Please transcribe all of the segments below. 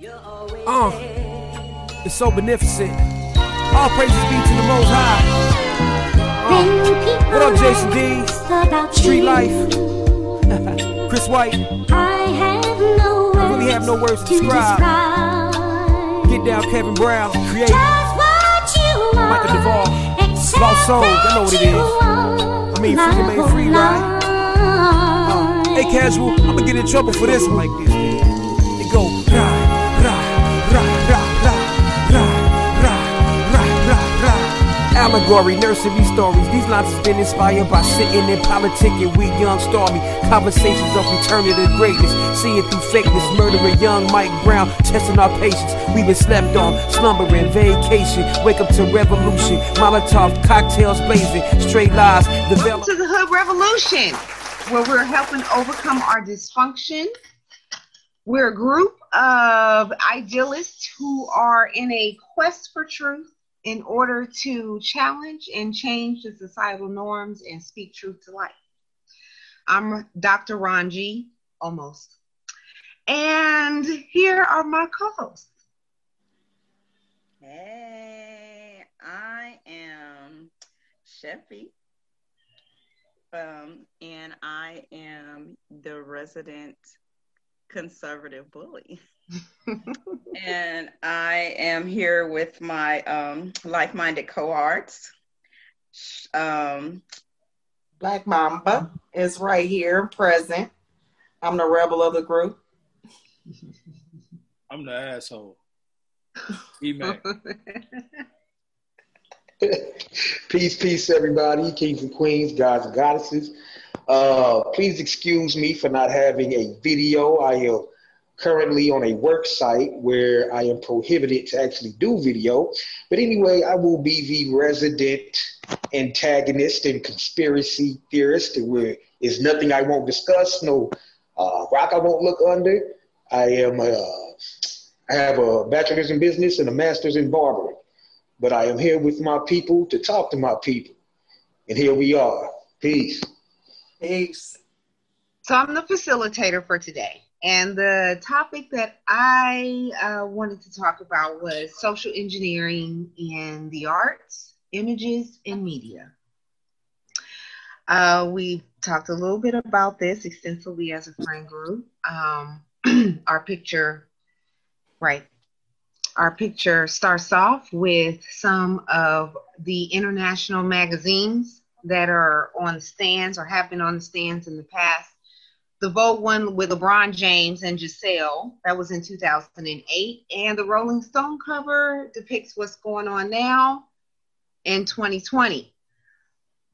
Uh, it's so beneficent. All praises be to the Most High. Uh, what up, Jason D? Street life. Chris White. I really have no words to describe. Get down, Kevin Brown. Create. Michael Duvall. Lost Soul. I know what it is. I mean, freedom ain't free, right? Uh, hey, casual. I'ma get in trouble for this one like this. Allegory, nursery stories. These lines have been inspired by sitting and politicking. We young stormy conversations of returning to greatness. Seeing through fakeness, murdering young Mike Brown, testing our patience. We've been slept on, slumbering, vacation. Wake up to revolution. Molotov cocktails blazing, straight lies. Welcome to the Hood Revolution, where we're helping overcome our dysfunction. We're a group of idealists who are in a quest for truth in order to challenge and change the societal norms and speak truth to life. I'm Dr. Ranji, almost. And here are my co hosts. Hey, I am Sheffy. Um, and I am the resident conservative bully. and I am here with my um, like minded cohorts. Um, Black Mamba is right here, present. I'm the rebel of the group. I'm the asshole. E-Mac. peace, peace, everybody. Kings and queens, gods and goddesses. Uh, please excuse me for not having a video. I am currently on a work site where I am prohibited to actually do video. But anyway, I will be the resident antagonist and conspiracy theorist. Where is nothing I won't discuss, no uh, rock I won't look under. I am uh, I have a bachelor's in business and a master's in barbering. But I am here with my people to talk to my people. And here we are. Peace. Peace. So I'm the facilitator for today. And the topic that I uh, wanted to talk about was social engineering in the arts, images, and media. Uh, we talked a little bit about this extensively as a friend group. Um, our picture, right, our picture starts off with some of the international magazines that are on stands or have been on the stands in the past. The Vogue one with LeBron James and Gisele, that was in 2008. And the Rolling Stone cover depicts what's going on now in 2020.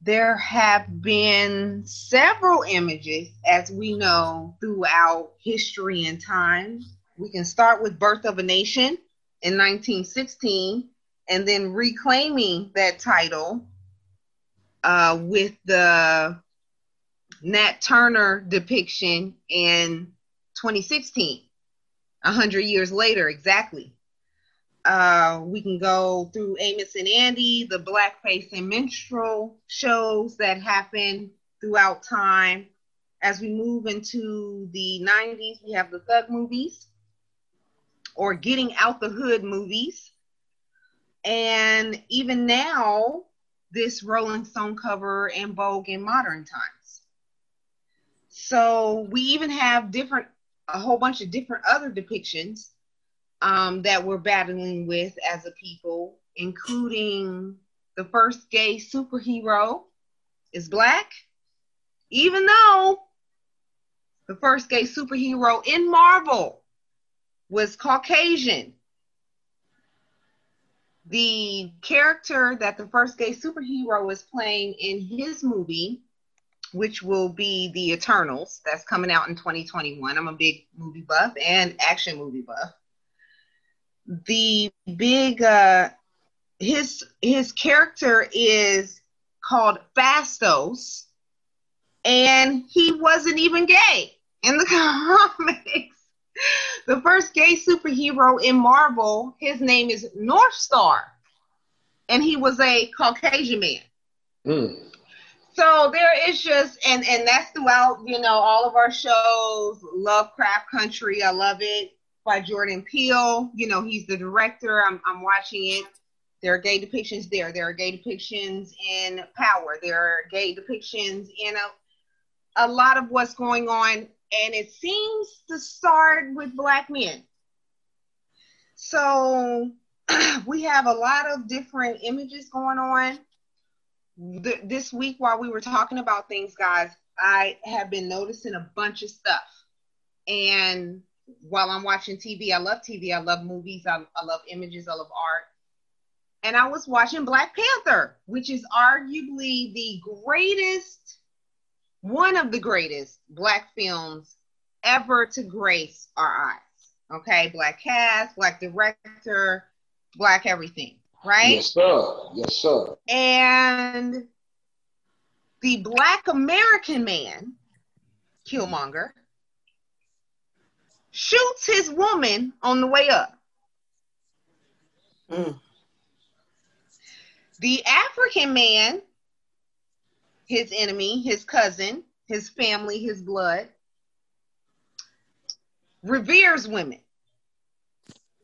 There have been several images, as we know, throughout history and time. We can start with Birth of a Nation in 1916 and then reclaiming that title uh, with the Nat Turner depiction in 2016, 100 years later, exactly. Uh, we can go through Amos and Andy, the blackface and minstrel shows that happen throughout time. As we move into the 90s, we have the thug movies or getting out the hood movies. And even now, this Rolling Stone cover in Vogue in modern times. So we even have different, a whole bunch of different other depictions um, that we're battling with as a people, including the first gay superhero is black, even though the first gay superhero in Marvel was Caucasian. The character that the first gay superhero is playing in his movie, which will be The Eternals, that's coming out in 2021. I'm a big movie buff and action movie buff. The big uh his his character is called Phastos, and he wasn't even gay in the comics the first gay superhero in Marvel, his name is Northstar, and he was a Caucasian man. Mm. So there is just, and and that's throughout, you know, all of our shows. Lovecraft Country, I love it. by Jordan Peele. You know, he's the director. I'm, I'm watching it. There are gay depictions there. There are gay depictions in Power. There are gay depictions in a, a lot of what's going on. And it seems to start with black men. So we have a lot of different images going on. Th- this week, while we were talking about things, guys, I have been noticing a bunch of stuff. And while I'm watching TV, I love TV, I love movies, I, I love images, I love art. And I was watching Black Panther, which is arguably the greatest, one of the greatest Black films ever to grace our eyes. Okay, Black cast, Black director, Black everything, right? Yes, sir. Yes, sir. And the Black American man, Killmonger, shoots his woman on the way up. Mm. The African man, his enemy, his cousin, his family, his blood, reveres women.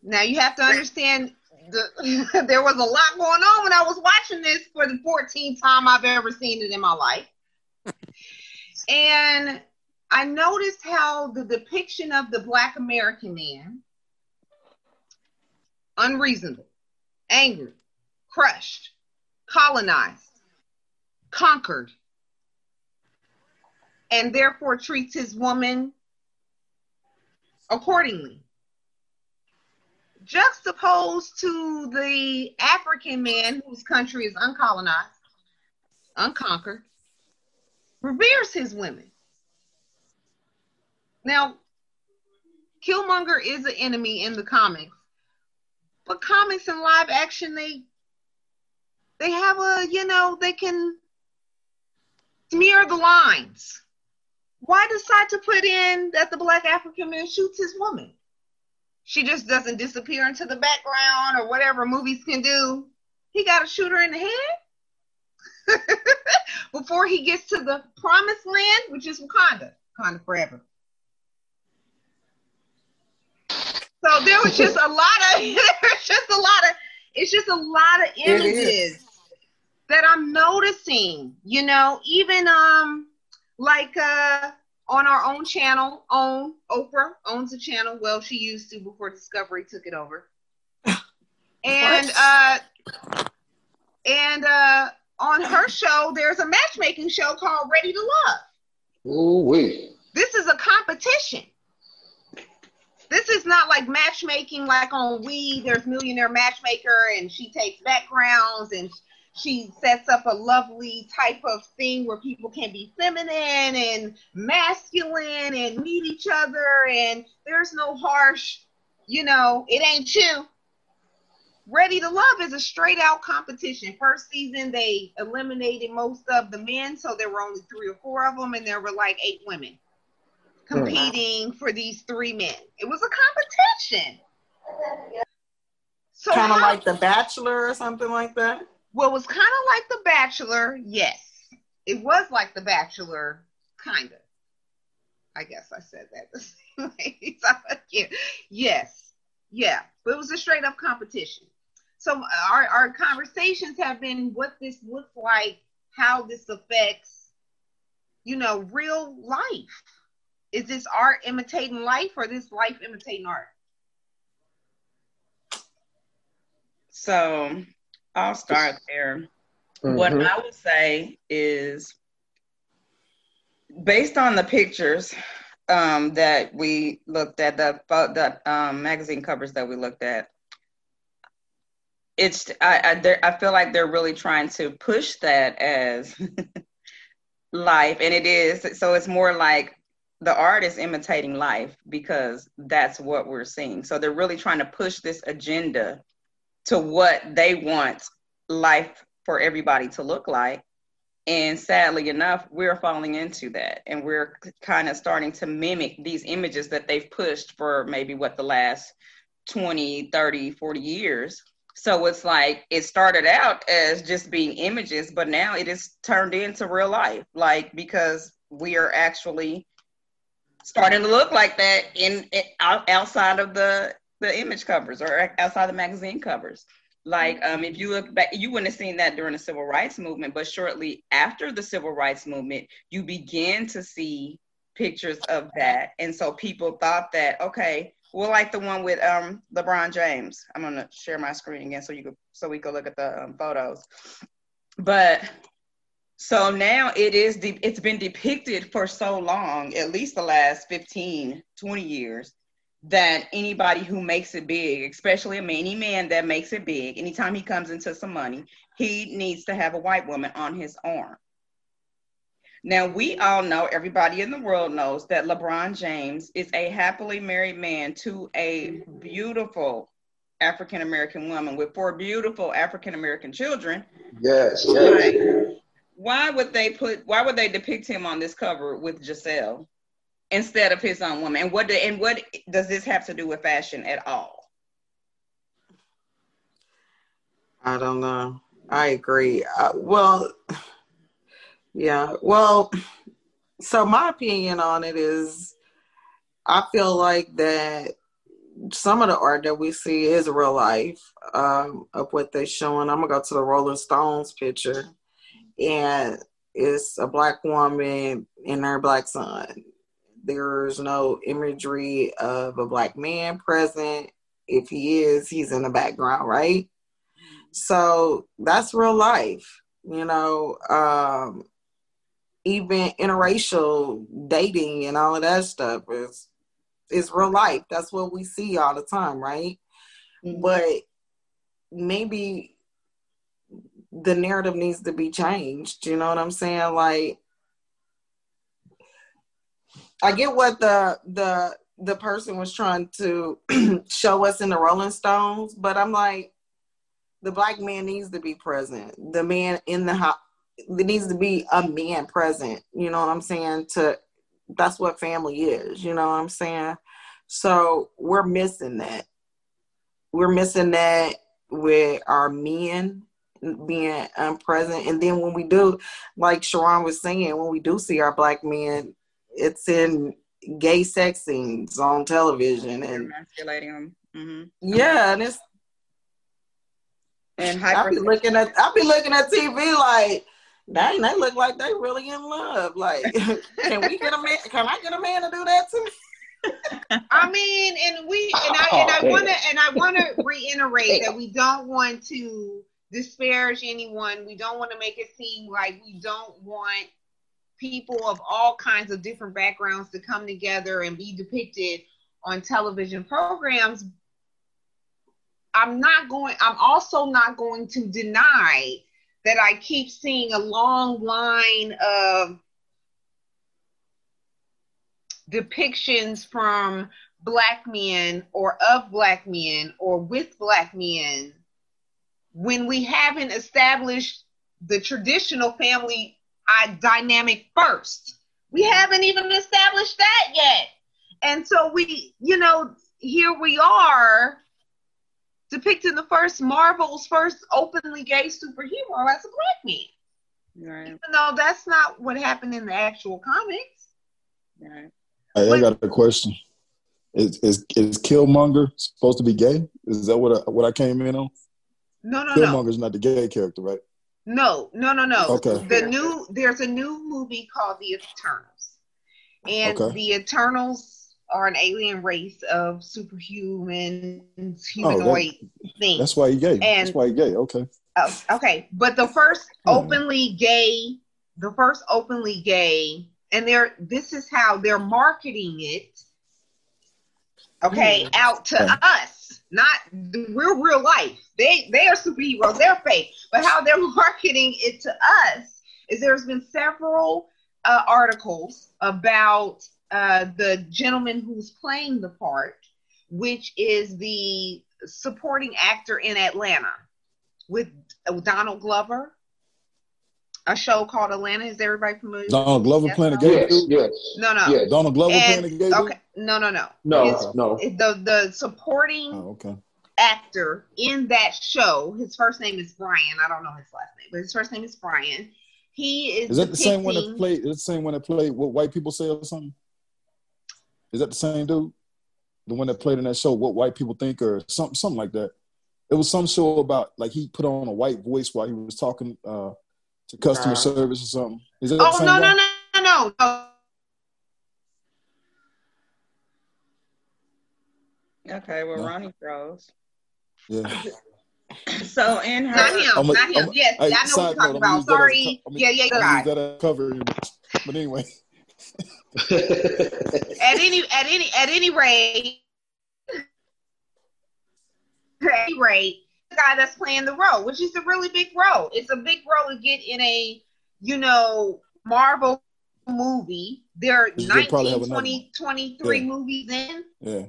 Now you have to understand the, there was a lot going on when I was watching this for the 14th time I've ever seen it in my life. And I noticed how the depiction of the Black American man, unreasonable, angry, crushed, colonized, conquered, and therefore treats his woman accordingly juxtaposed to the African man whose country is uncolonized, unconquered, reveres his women. Now, Killmonger is an enemy in the comics, but comics and live action, they they have a, you know, they can smear the lines. Why decide to put in that the black African man shoots his woman? She just doesn't disappear into the background or whatever movies can do. He got to shoot her in the head before he gets to the promised land, which is Wakanda, Wakanda forever. So there was just a lot of there's just a lot of it's just a lot of images that I'm noticing, you know, even um like uh on our own channel, own Oprah owns a channel. Well, she used to before Discovery took it over. and uh and uh on her show, there's a matchmaking show called Ready to Love. Ooh wee. This is a competition. This is not like matchmaking like on We. There's Millionaire Matchmaker, and she takes backgrounds and she sets up a lovely type of thing where people can be feminine and masculine and meet each other and there's no harsh you know it ain't you ready to love is a straight out competition. First season they eliminated most of the men so there were only three or four of them and there were like eight women competing hmm. for these three men. It was a competition. So kind of like the bachelor or something like that well, it was kind of like The Bachelor. Yes, it was like The Bachelor, kind of. I guess I said that yes, yeah, but it was a straight up competition. So our our conversations have been what this looks like, how this affects, you know, real life. Is this art imitating life, or this life imitating art? So I'll start there. Mm-hmm. What I would say is based on the pictures um, that we looked at, the, the um, magazine covers that we looked at, it's I I, I feel like they're really trying to push that as life, and it is. So it's more like the art is imitating life because that's what we're seeing. So they're really trying to push this agenda to what they want life for everybody to look like. And sadly enough, we're falling into that. And we're kind of starting to mimic these images that they've pushed for maybe what the last 20, 30, 40 years. So it's like it started out as just being images, but now it is turned into real life. Like because we are actually starting to look like that in, in outside of the the image covers or outside the magazine covers. Like um, if you look back, you wouldn't have seen that during the civil rights movement, but shortly after the civil rights movement, you begin to see pictures of that, and so people thought that okay, well, like the one with um LeBron James. I'm gonna share my screen again so you could so we could look at the um, photos. But so now it is de- it's been depicted for so long, at least the last 15, 20 years, that anybody who makes it big, especially a any man that makes it big, anytime he comes into some money, he needs to have a white woman on his arm. Now, we all know, everybody in the world knows that LeBron James is a happily married man to a beautiful African American woman with four beautiful African American children. Yes, yes. Why would they put, why would they depict him on this cover with Gisele instead of his own woman? And what, do, and what does this have to do with fashion at all? I don't know. I agree. Uh, well, yeah. Well, so my opinion on it is I feel like that some of the art that we see is real life um, of what they're showing. I'm gonna go to the Rolling Stones picture, and it's a black woman and her black son. There's no imagery of a black man present. If he is, he's in the background, right? So that's real life, you know. Um, even interracial dating and all of that stuff is is real life. That's what we see all the time, right? Mm-hmm. But maybe the narrative needs to be changed. You know what I'm saying? Like I get what the the the person was trying to show us in the Rolling Stones, but I'm like, the black man needs to be present. The man in the house, there needs to be a man present. You know what I'm saying? To that's what family is. You know what I'm saying? So we're missing that. We're missing that with our men being um, present. And then when we do, like Sharon was saying, when we do see our black men, it's in gay sex scenes on television and emasculating them. Mm-hmm. Yeah, and it's and I'll be looking at I'll be looking at TV like dang, they look like they really in love. Like, can we get a man? Can I get a man to do that to me? I mean, and we and I and I oh, want to and I want to reiterate that we don't want to disparage anyone. We don't want to make it seem like we don't want people of all kinds of different backgrounds to come together and be depicted on television programs. I'm not going. I'm also not going to deny that I keep seeing a long line of depictions from black men or of black men or with black men when we haven't established the traditional family uh, dynamic first. We haven't even established that yet. And so we, you know, here we are depicting the first Marvel's first openly gay superhero as a black man. Right. Even though that's not what happened in the actual comics. Right. Hey, I got a question. Is, is is Killmonger supposed to be gay? Is that what I, what I came in on? No, no, Killmonger's no. not the gay character, right? No, no, no, no. Okay. The new there's a new movie called The Eternals, and okay. the Eternals are an alien race of superhuman humanoid oh, that, things. That's why he gay. And, that's why he gay. Okay. Oh, okay, but the first hmm. openly gay, the first openly gay, and they're this is how they're marketing it. Okay, mm. out to okay. us, not the real real life. They they are superheroes. They're fake, but how they're marketing it to us is there's been several uh, articles about uh, the gentleman who's playing the part, which is the supporting actor in Atlanta with Donald Glover. A show called Atlanta. Is everybody familiar? Donald Glover yes, playing a gay yes, Yes. No, no. Yes. Donald Glover and, playing a gay Okay. No, no, no. No, it's, no. the the supporting oh, okay. actor in that show. His first name is Brian. I don't know his last name, but his first name is Brian. He is. Is that the same one that played? Is the same one that played what white people say or something? Is that the same dude? The one that played in that show, What White People Think, or something, something like that. It was some show about like he put on a white voice while he was talking uh, to customer service or something. Is that oh no, no, no, no, no, Okay, well, Ronnie froze. Yeah. So in her, not him, a- not him. A- yes, hey, I know what side you're talking note, about. gonna use that as Sorry. co- yeah, yeah, gonna yeah. use that as cover. But anyway, At any, at any, at any rate, at any rate, the guy that's playing the role, which is a really big role. It's a big role to get in a, you know, Marvel movie. There are He's 19, 20, 23 Yeah. movies in. yeah.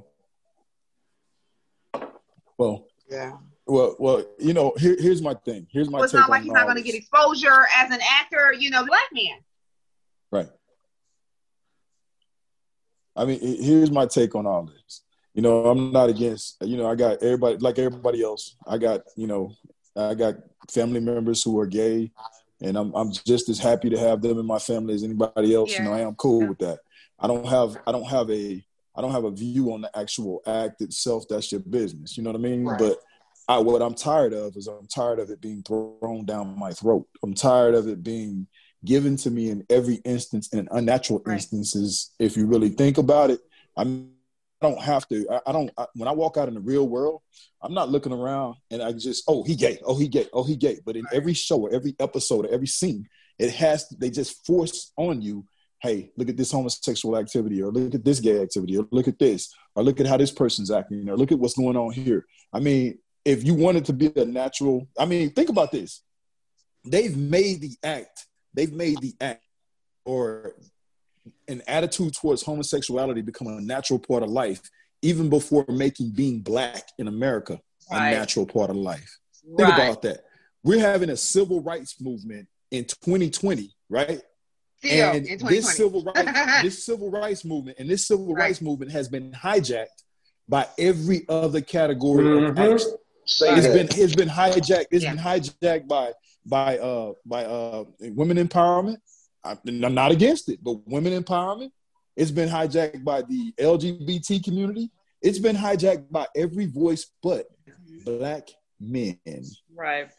Well, Yeah. well, well. You know, here, here's my thing. Here's my So it's take not like he's not going to get exposure as an actor, you know, black man. Right. I mean, here's my take on all this. You know, I'm not against. You know, I got everybody like everybody else. I got you know, I got family members who are gay, and I'm I'm just as happy to have them in my family as anybody else. You know, I am cool with that. I don't have I don't have a I don't have a view on the actual act itself. That's your business. You know what I mean? Right. But I, what I'm tired of is I'm tired of it being thrown down my throat. I'm tired of it being given to me in every instance in unnatural Right. instances. If you really think about it, I'm, I don't have to. I, I don't. I, when I walk out in the real world, I'm not looking around and I just, oh, he gay, oh, he gay, oh, he gay. But in every show or every episode or every scene, it has. They just force on you. Hey, look at this homosexual activity, or look at this gay activity, or look at this, or look at how this person's acting, or look at what's going on here. I mean, if you wanted to be a natural, I mean, think about this. They've made the act, they've made the act or an attitude towards homosexuality become a natural part of life, even before making being black in America a Right. natural part of life. Think right? about that. We're having a civil rights movement in 2020, right? Still and this civil rights this civil rights movement and this civil Right. rights movement has been hijacked by every other category of Mhm. action. Say It's that. been it's been hijacked. It's Yeah. been hijacked by by uh by uh women empowerment. I, I'm not against it, but women empowerment. It's been hijacked by the LGBT community. It's been hijacked by every voice but black men. Right.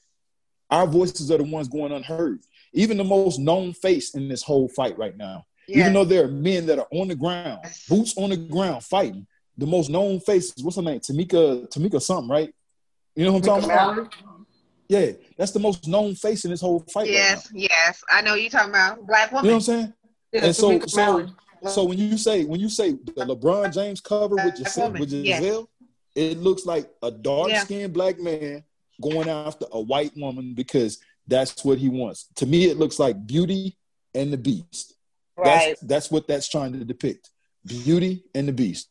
Our voices are the ones going unheard. Even the most known face in this whole fight right now. Yeah. Even though there are men that are on the ground, boots on the ground fighting, the most known faces, what's her name? Tamika, Tamika something, right? You know what I'm talking about? Yeah, that's the most known face in this whole fight. Yes, yes. I know you're talking about black Right now. You know what I'm saying? Yeah, and so, so, so when you say when you say the LeBron James cover with Gisele, woman, with yes. It looks like a dark Yeah. skinned black man going after a white woman because that's what he wants. To me, it looks like Beauty and the Beast. Right. That's that's what that's trying to depict. Beauty and the Beast.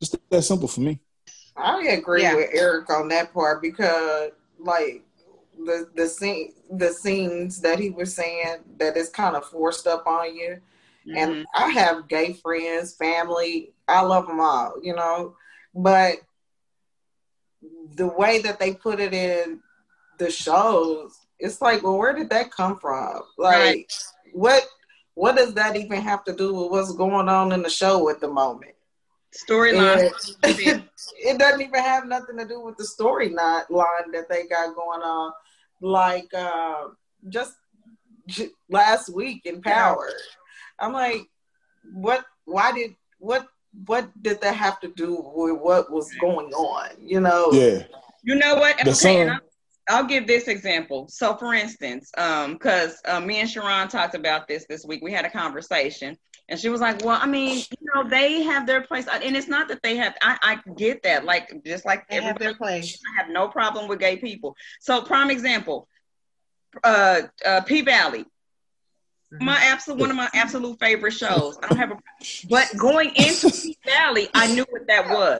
Just that simple for me. I agree Yeah. with Eric on that part because, like, the the scene, the scenes that he was saying that is kind of forced up on you. Mhm. And I have gay friends, family. I love them all, you know. But the way that they put it in the shows, it's like, well, where did that come from? Like, Right. what what does that even have to do with what's going on in the show at the moment? Storyline. It, it doesn't even have nothing to do with the storyline line that they got going on. Like uh, just j- last week in Power, I'm like, what? Why did what? What did that have to do with what was going on? You know? Yeah. You know what? The Okay, and song- I'll, give this example. So, for instance, um, because uh, me and Sharon talked about this this week, we had a conversation, and she was like, "Well, I mean, you know, they have their place, and it's not that they have. I, I get that. Like, just like They have everybody, their place. I have no problem with gay people. So, prime example, uh, uh, P Valley. My absolute one of my absolute favorite shows. I don't have a but going into P Valley, I knew what that was.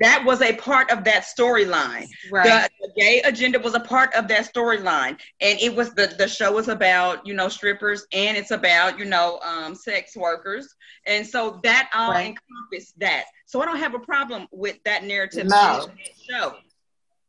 That was a part of that storyline. Right. The, the gay agenda was a part of that storyline, and it was the the show was about you know strippers and it's about you know um, sex workers, and so that all Right. encompassed that. So I don't have a problem with that narrative No. in that show.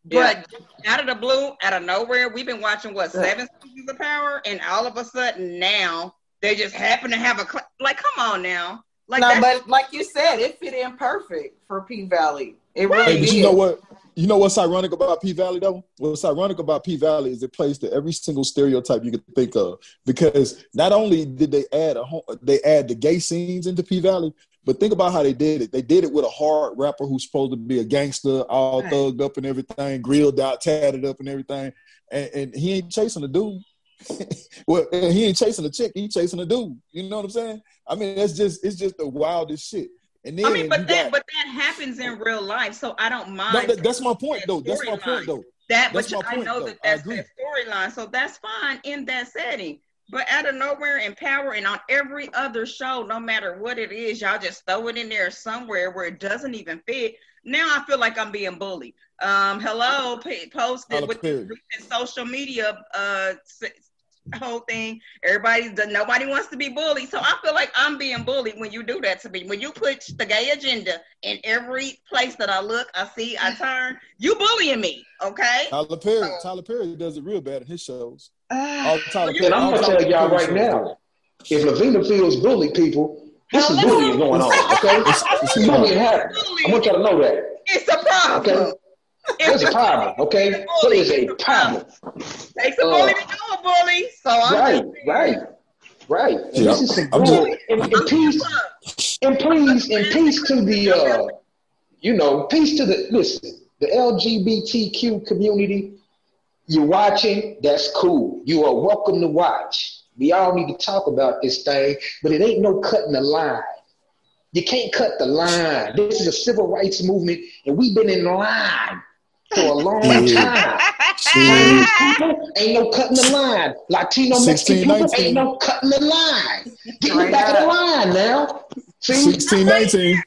Yeah. But out of the blue, out of nowhere, we've been watching what Yeah. seven seasons of Power, and all of a sudden now they just happen to have a cl- like. Come on now, Like no, but like you said, it fit in perfect for P Valley. It really hey, but you know what? You know what's ironic about P Valley though? What's ironic about P Valley is it plays to every single stereotype you could think of. Because not only did they add a they add the gay scenes into P Valley, but think about how they did it. They did it with a hard rapper who's supposed to be a gangster, all right. thugged up and everything, grilled out, tatted up and everything, and, and he ain't chasing a dude. well, he ain't chasing a chick, he chasing a dude. You know what I'm saying? I mean, that's just it's just the wildest shit. And then I mean, but that got, but that happens in real life, so I don't mind. That, that's my point, though. That's my point, though. That, that's but I know though. that that's the storyline, so that's fine in that setting. But out of nowhere in power and on every other show, no matter what it is, y'all just throw it in there somewhere where it doesn't even fit. Now I feel like I'm being bullied. Um, hello, posted with social media uh, whole thing. Everybody, nobody wants to be bullied. So I feel like I'm being bullied when you do that to me. When you put the gay agenda in every place that I look, I see, I turn, you bullying me. Okay. Tyler Perry, so, Tyler Perry does it real bad in his shows. Uh, Tyler Perry, I'm gonna tell y'all right now, if Lavina feels bullied, people, this is bullying going on. Okay, it's, it's bullying happening. I want y'all to know that. It's a problem. Okay. There's a problem, okay? There is a problem. Takes a bully to know a bully. So I'm right, right, right. And this is some bully. And, and peace, and please, and peace to the, uh, you know, peace to the, listen, the LGBTQ community. You're watching, that's cool. You are welcome to watch. We all need to talk about this thing, but it ain't no cutting the line. You can't cut the line. This is a civil rights movement, and we've been in line for a long time. Chinese people ain't no cutting the line. Latino Mexican people ain't no cutting the line. Get in the back of the line now. See? 16, 19.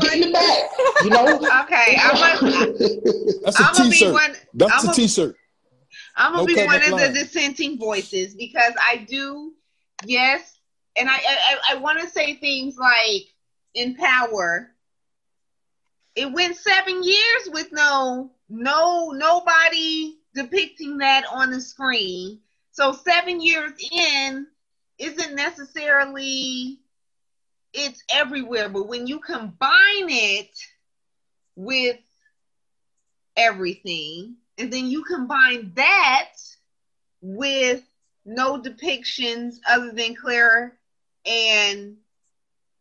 Get in the back. You know? Okay. I'm a, That's a I'm t-shirt. One, That's I'm a t-shirt. I'm gonna no be one of line. the dissenting voices because I do, yes, and I I, I want to say things like in power. It went seven years with no no nobody depicting that on the screen. So seven years in isn't necessarily it's everywhere, but when you combine it with everything, and then you combine that with no depictions other than Claire and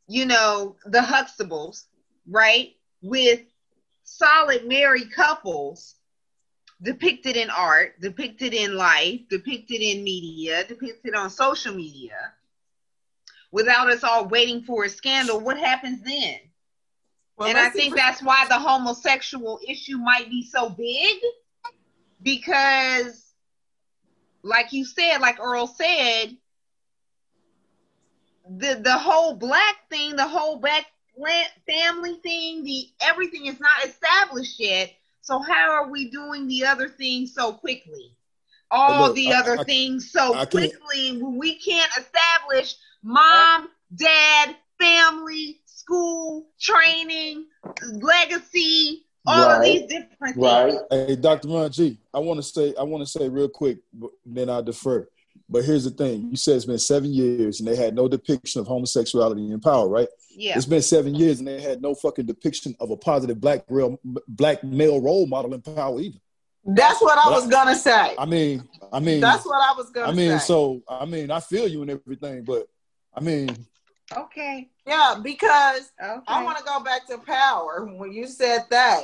you know the Huxtables, right? With solid married couples depicted in art, depicted in life, depicted in media, depicted on social media, without us all waiting for a scandal, what happens then? Well, and I think that's why the homosexual issue might be so big because, like you said, like Earl said, the the whole black thing, the whole black family thing, the everything is not established yet. So how are we doing the other things so quickly? All Look, the I, other I, things so I quickly. When we can't establish mom, dad, family, school, training, legacy, all right. of these different things. Right. Hey, Dr. Ron I want to say, I want to say real quick, then I defer. But here's the thing: you said it's been seven years, and they had no depiction of homosexuality in power, right? Yeah. It's been seven years, and they had no fucking depiction of a positive black real black male role model in power either. That's what I was gonna say. I mean, I mean, that's what I was gonna. I mean, say. so I mean, I feel you and everything, but I mean, okay, yeah, because okay. I want to go back to power. When you said that,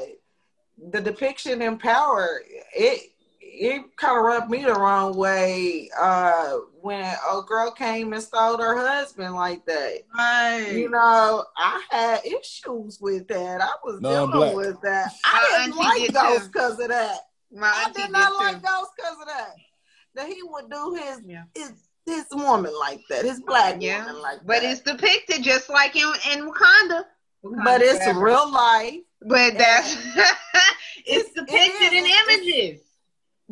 the depiction in power, it it kind of rubbed me the wrong way uh, when a girl came and stole her husband like that. Right. You know, I had issues with that. I was no, dealing with that. I didn't like Ghost because of that. My I did not like Ghost because of that. That he would do his, yeah. his his woman like that, his black yeah. woman like but that. But it's depicted just like in, in Wakanda. Wakanda but it's forever. real life. But that's it's, it's depicted it in images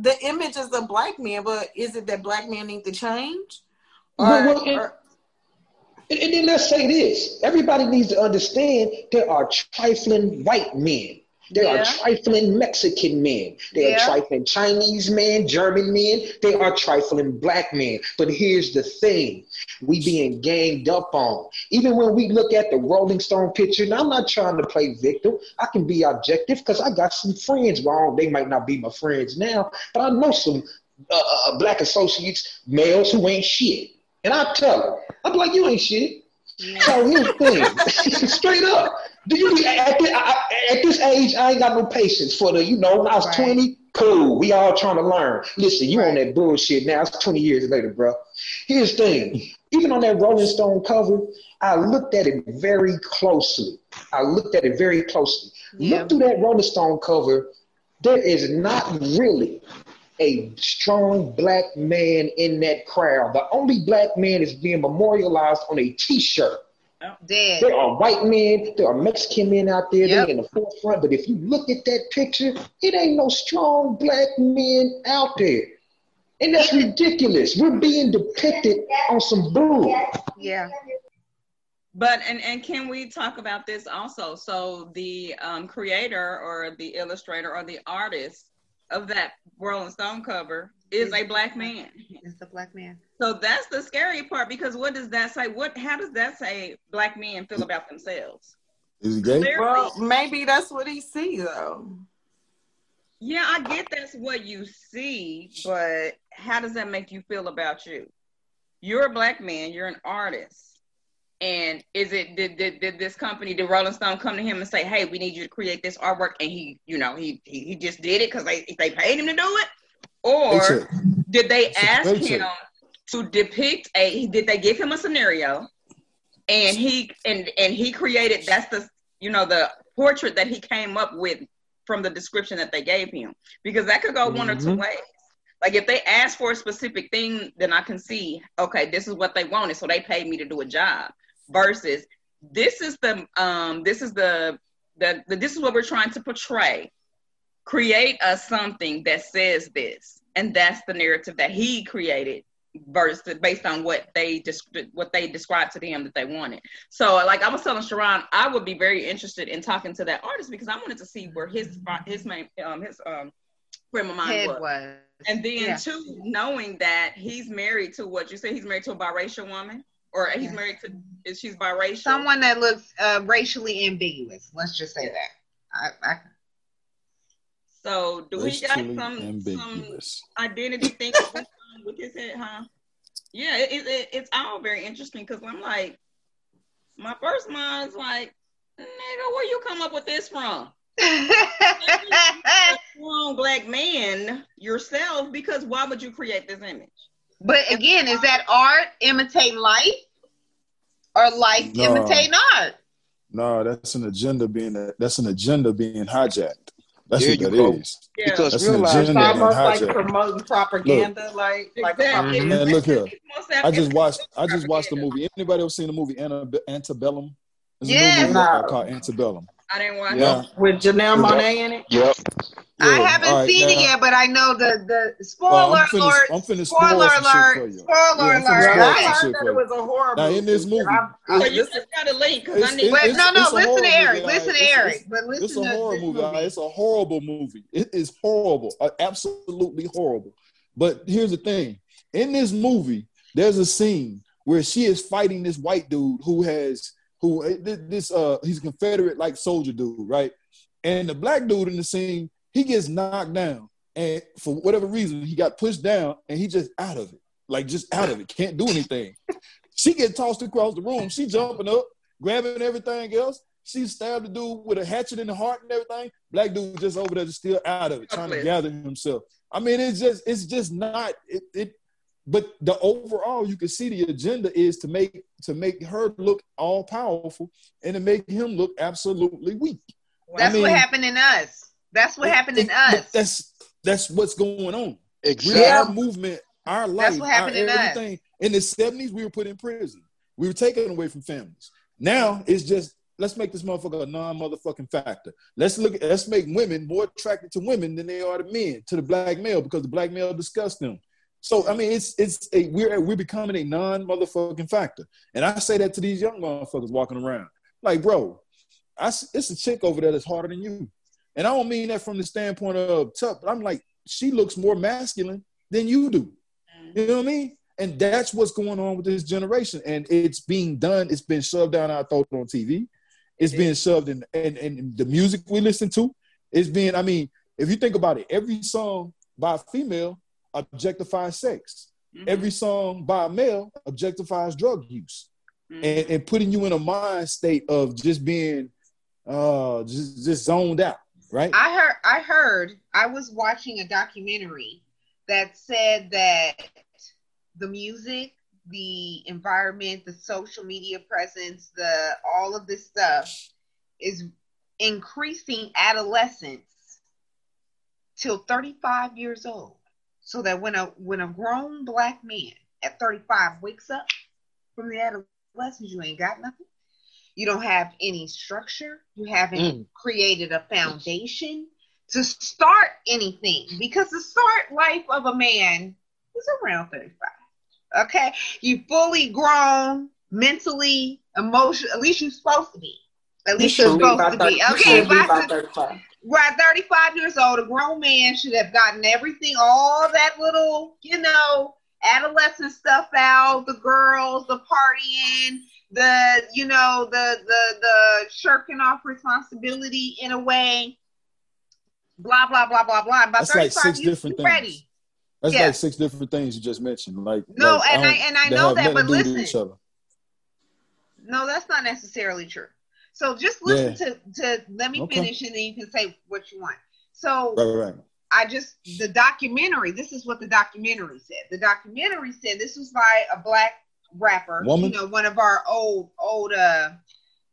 the image is a black man, but is it that black men need to change? Or, well, and, or, and, then let's say this: everybody needs to understand there are trifling white men. There Yeah. are trifling Mexican men. They Yeah. are trifling Chinese men, German men. They are trifling black men. But here's the thing we being ganged up on. Even when we look at the Rolling Stone picture, now I'm not trying to play victim. I can be objective because I got some friends. Well, they might not be my friends now, but I know some uh, uh, black associates, males who ain't shit. And I tell them, I'm like, you ain't shit. So here's the thing, straight up. Do you at, I- at this age? I ain't got no patience for the. You know, when I was Right. 20, cool. We all trying to learn. Listen, you on that bullshit now. It's 20 years later, bro. Here's the thing. Even on that Rolling Stone cover, I looked at it very closely. I looked at it very closely. Yeah. Look through that Rolling Stone cover. There is not really a strong black man in that crowd. The only black man is being memorialized on a T-shirt. Dead. There are white men, there are Mexican men out there, Yep. they're in the forefront. But if you look at that picture, it ain't no strong black men out there. And that's ridiculous. We're being depicted on some bull. Yeah. But and and can we talk about this also? So the um, creator or the illustrator or the artist of that Rolling Stone cover is a black man. It's the black man. So that's the scary part because what does that say? What how does that say black men feel about themselves? Is he gay? Clearly, Well, maybe that's what he see though. yeah, I get that's what you see, but how does that make you feel about you? You're a black man, you're an artist. And is it did, did, did this company, did Rolling Stone come to him and say, "Hey, we need you to create this artwork," and he, you know, he he, he just did it because they they paid him to do it, or did they ask him to depict a? Did they give him a scenario, and he and and he created? That's the you know the portrait that he came up with from the description that they gave him because that could go one or two Mhm. ways. Like if they ask for a specific thing, then I can see, okay, this is what they wanted, so they paid me to do a job. Versus this is the um this is the the, the this is what we're trying to portray. Create us something that says this, and that's the narrative that he created versus based on what they just what they described to them that they wanted. So, like I was telling Sharon, I would be very interested in talking to that artist because I wanted to see where his his main um his um frame of mind was. was. And then Yeah. two, knowing that he's married to what you say he's married to a biracial woman, or he's Yeah. married to is she's biracial. Someone that looks uh, racially ambiguous. Let's just say that. I, I, So do we got Racially some some identity thing with, with his head, huh? Yeah, it, it, it- it's all very interesting because I'm like, my first mind is like, nigga, where you come up with this from? Strong black man yourself, because why would you create this image? but again, is that art imitating life or life No. imitating art? No, that's an agenda being that's an agenda being hijacked. That's There what you that go. is. Yeah. Because That's an realize agenda. It's almost like hijack. promoting propaganda, like like a Exactly. propaganda. Mm-hmm. Man, look here. I just watched. I just watched the movie. Anybody ever seen the movie Ante- Antebellum? There's a movie No. called Antebellum. I didn't watch Yeah. it. with Janelle Monae in it. Yep. I haven't all right, seen it yet, but I know the the spoiler Well, I'm finna- alert. I'm finna spoil spoiler some shit alert. for you. Spoiler Yeah, alert. I some heard that it was a horror Now, in this and movie- I- I So you just got a link because I need. it's- But no, no, it's a listen to Eric. movie, Listen to guys. It's- Eric. But listen It's a to horror this movie. guys. It's a horrible movie. It is horrible, uh, absolutely horrible. But here's the thing: in this movie, there's a scene where she is fighting this white dude who has who uh, this uh he's a Confederate like soldier dude, right? And the black dude in the scene, he gets knocked down, and for whatever reason, he got pushed down, and he just out of it, like just out of it, can't do anything. She get tossed across the room. She jumping up, grabbing everything else. She stabbed the dude with a hatchet in the heart and everything. Black dude just over there, just still out of it, trying to gather himself. I mean, it's just, it's just not it. it but the overall, you can see the agenda is to make to make her look all powerful and to make him look absolutely weak. That's I what happened in us. That's what happened in It- but us. That's that's what's going on. We, Exactly. Our movement, our life, what happened our in us. In the seventies, we were put in prison. We were taken away from families. Now it's just let's make this motherfucker a non-motherfucking factor. Let's look. At, let's make women more attracted to women than they are to men, to the black male, because the black male disgusts them. So I mean, it's it's a we're we're becoming a non-motherfucking factor, and I say that to these young motherfuckers walking around, like, bro, I s it's a chick over there that's harder than you. And I don't mean that from the standpoint of tough, but I'm like, she looks more masculine than you do. You know what I mean? And that's what's going on with this generation. And it's being done, it's been shoved down our throat on TV. It's being shoved in and in, in the music we listen to. It's being, I mean, if you think about it, every song by a female objectifies sex. Mm-hmm. Every song by a male objectifies drug use. Mm-hmm. And, and putting you in a mind state of just being uh just, just zoned out, right? I heard I heard I was watching a documentary that said that the music, the environment, the social media presence, the all of this stuff is increasing adolescence till 35 years old. So that when a when a grown black man at 35 wakes up from the adolescence, you ain't got nothing. You don't have any structure. You haven't mm. created a foundation to start anything because the start life of a man is around 35. Okay, you fully grown mentally, emotionally. At least you're supposed to be. At least you are supposed to 30, be. Okay, be about 35. Right, 35 years old, a grown man should have gotten everything, all that little, you know, adolescent stuff out, the girls, the partying, the, you know, the the the shirking off responsibility in a way. Blah blah blah blah blah. About That's like six different things. Ready. That's yeah. like six different things you just mentioned. Like no, like, and I, I and I know that, but listen. No, that's not necessarily true. So just listen yeah. to to let me okay. finish, and then you can say what you want. So right, right. I just the documentary. This is what the documentary said. The documentary said this was by a black rapper. Woman? You know, one of our old old. uh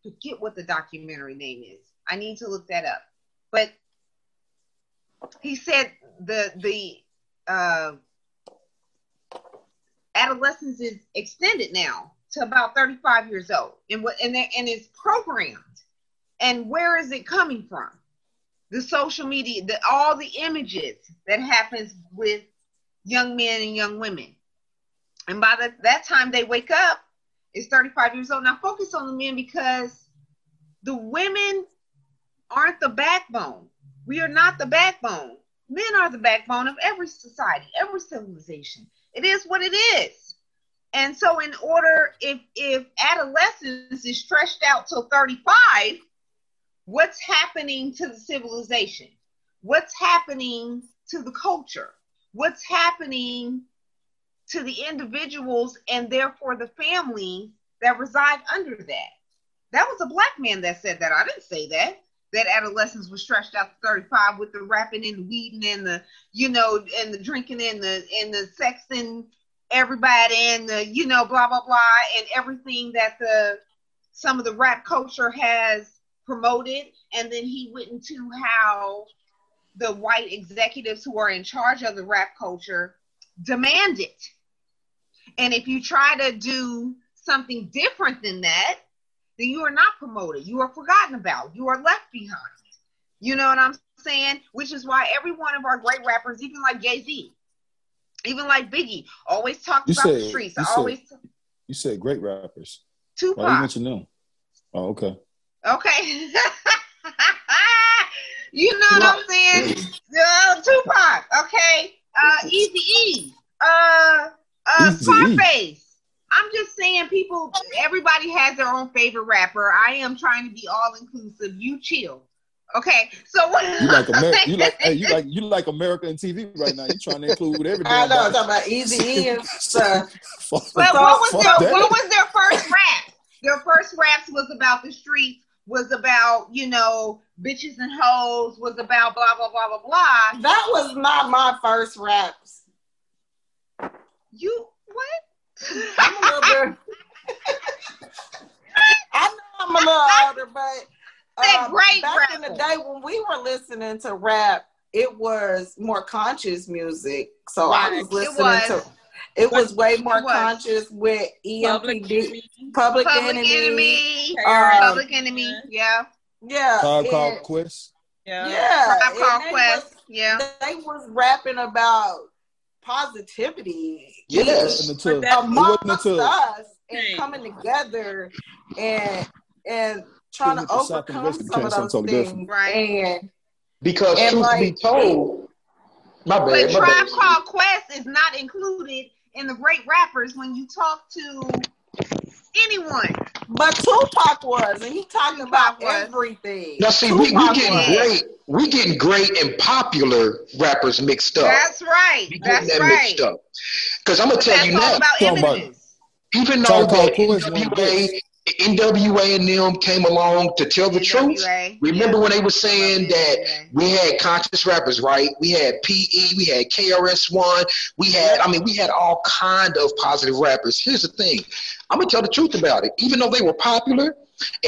Forget what the documentary name is. I need to look that up. But he said the the uh, adolescence is extended now to about 35 years old and what and, and it's programmed and where is it coming from the social media the all the images that happens with young men and young women and by the, that time they wake up it's 35 years old now focus on the men because the women aren't the backbone we are not the backbone Men are the backbone of every society, every civilization. It is what it is. And so in order if if adolescence is stretched out till 35, what's happening to the civilization? What's happening to the culture? What's happening to the individuals and therefore the family that reside under that? That was a black man that said that. I didn't say that that adolescence was stretched out to 35 with the rapping and the weeding and the, you know, and the drinking and the and the sexing everybody and the, you know, blah blah blah and everything that the some of the rap culture has promoted. And then he went into how the white executives who are in charge of the rap culture demand it. And if you try to do something different than that, then you are not promoted. You are forgotten about. You are left behind. You know what I'm saying? Which is why every one of our great rappers, even like Jay Z, even like Biggie, always talk you about said, the streets. You always. Said, you said great rappers. Tupac. Why you mention them? Oh, okay. Okay. you know what I'm saying? Uh, Tupac. Okay. Uh, Easy E. Uh, uh, Scarface. I'm just saying, people, everybody has their own favorite rapper. I am trying to be all inclusive. You chill. Okay, so what? You like America? You like hey, you like you like America and TV right now? You trying to include everything? I know. I'm talking about Easy E and stuff. but what was their what was their first rap? Their first raps was about the streets. Was about you know bitches and hoes. Was about blah blah blah blah blah. That was not my first raps. You what? I'm a little. I know I'm a little older, but um, great back in the day when we were listening to rap, it was more conscious music. So right. I was listening was. to. It was way more was. conscious with EPMD, Public, Public Enemy, Enemy, um, Public Enemy, yeah, yeah, Tribe Called Quest, yeah, yeah, Tribe Called Quest, yeah. They was rapping about positivity. Yes, until, amongst us and coming together and and trying to overcome some of those things. Right. And Because And truth like- be told, my bad, But bad, my Tribe bad. Called Quest is not included in the great rappers when you talk to anyone. But Tupac was, and he talking about Tupac was. everything. Now see, we, we getting was. great. We getting great and popular rappers mixed up. That's right. we getting That's that right. mixed up. Because I'm gonna tell That's you all now, about Talking about- images. even though Tribe Called that Quest one of the NWA, best. NWA and them came along to tell the truth. Remember Yeah. when they were saying that we had conscious rappers, right? We had PE, we had KRS One, we had, I mean, we had all kind of positive rappers. Here's the thing, I'm gonna tell the truth about it. Even though they were popular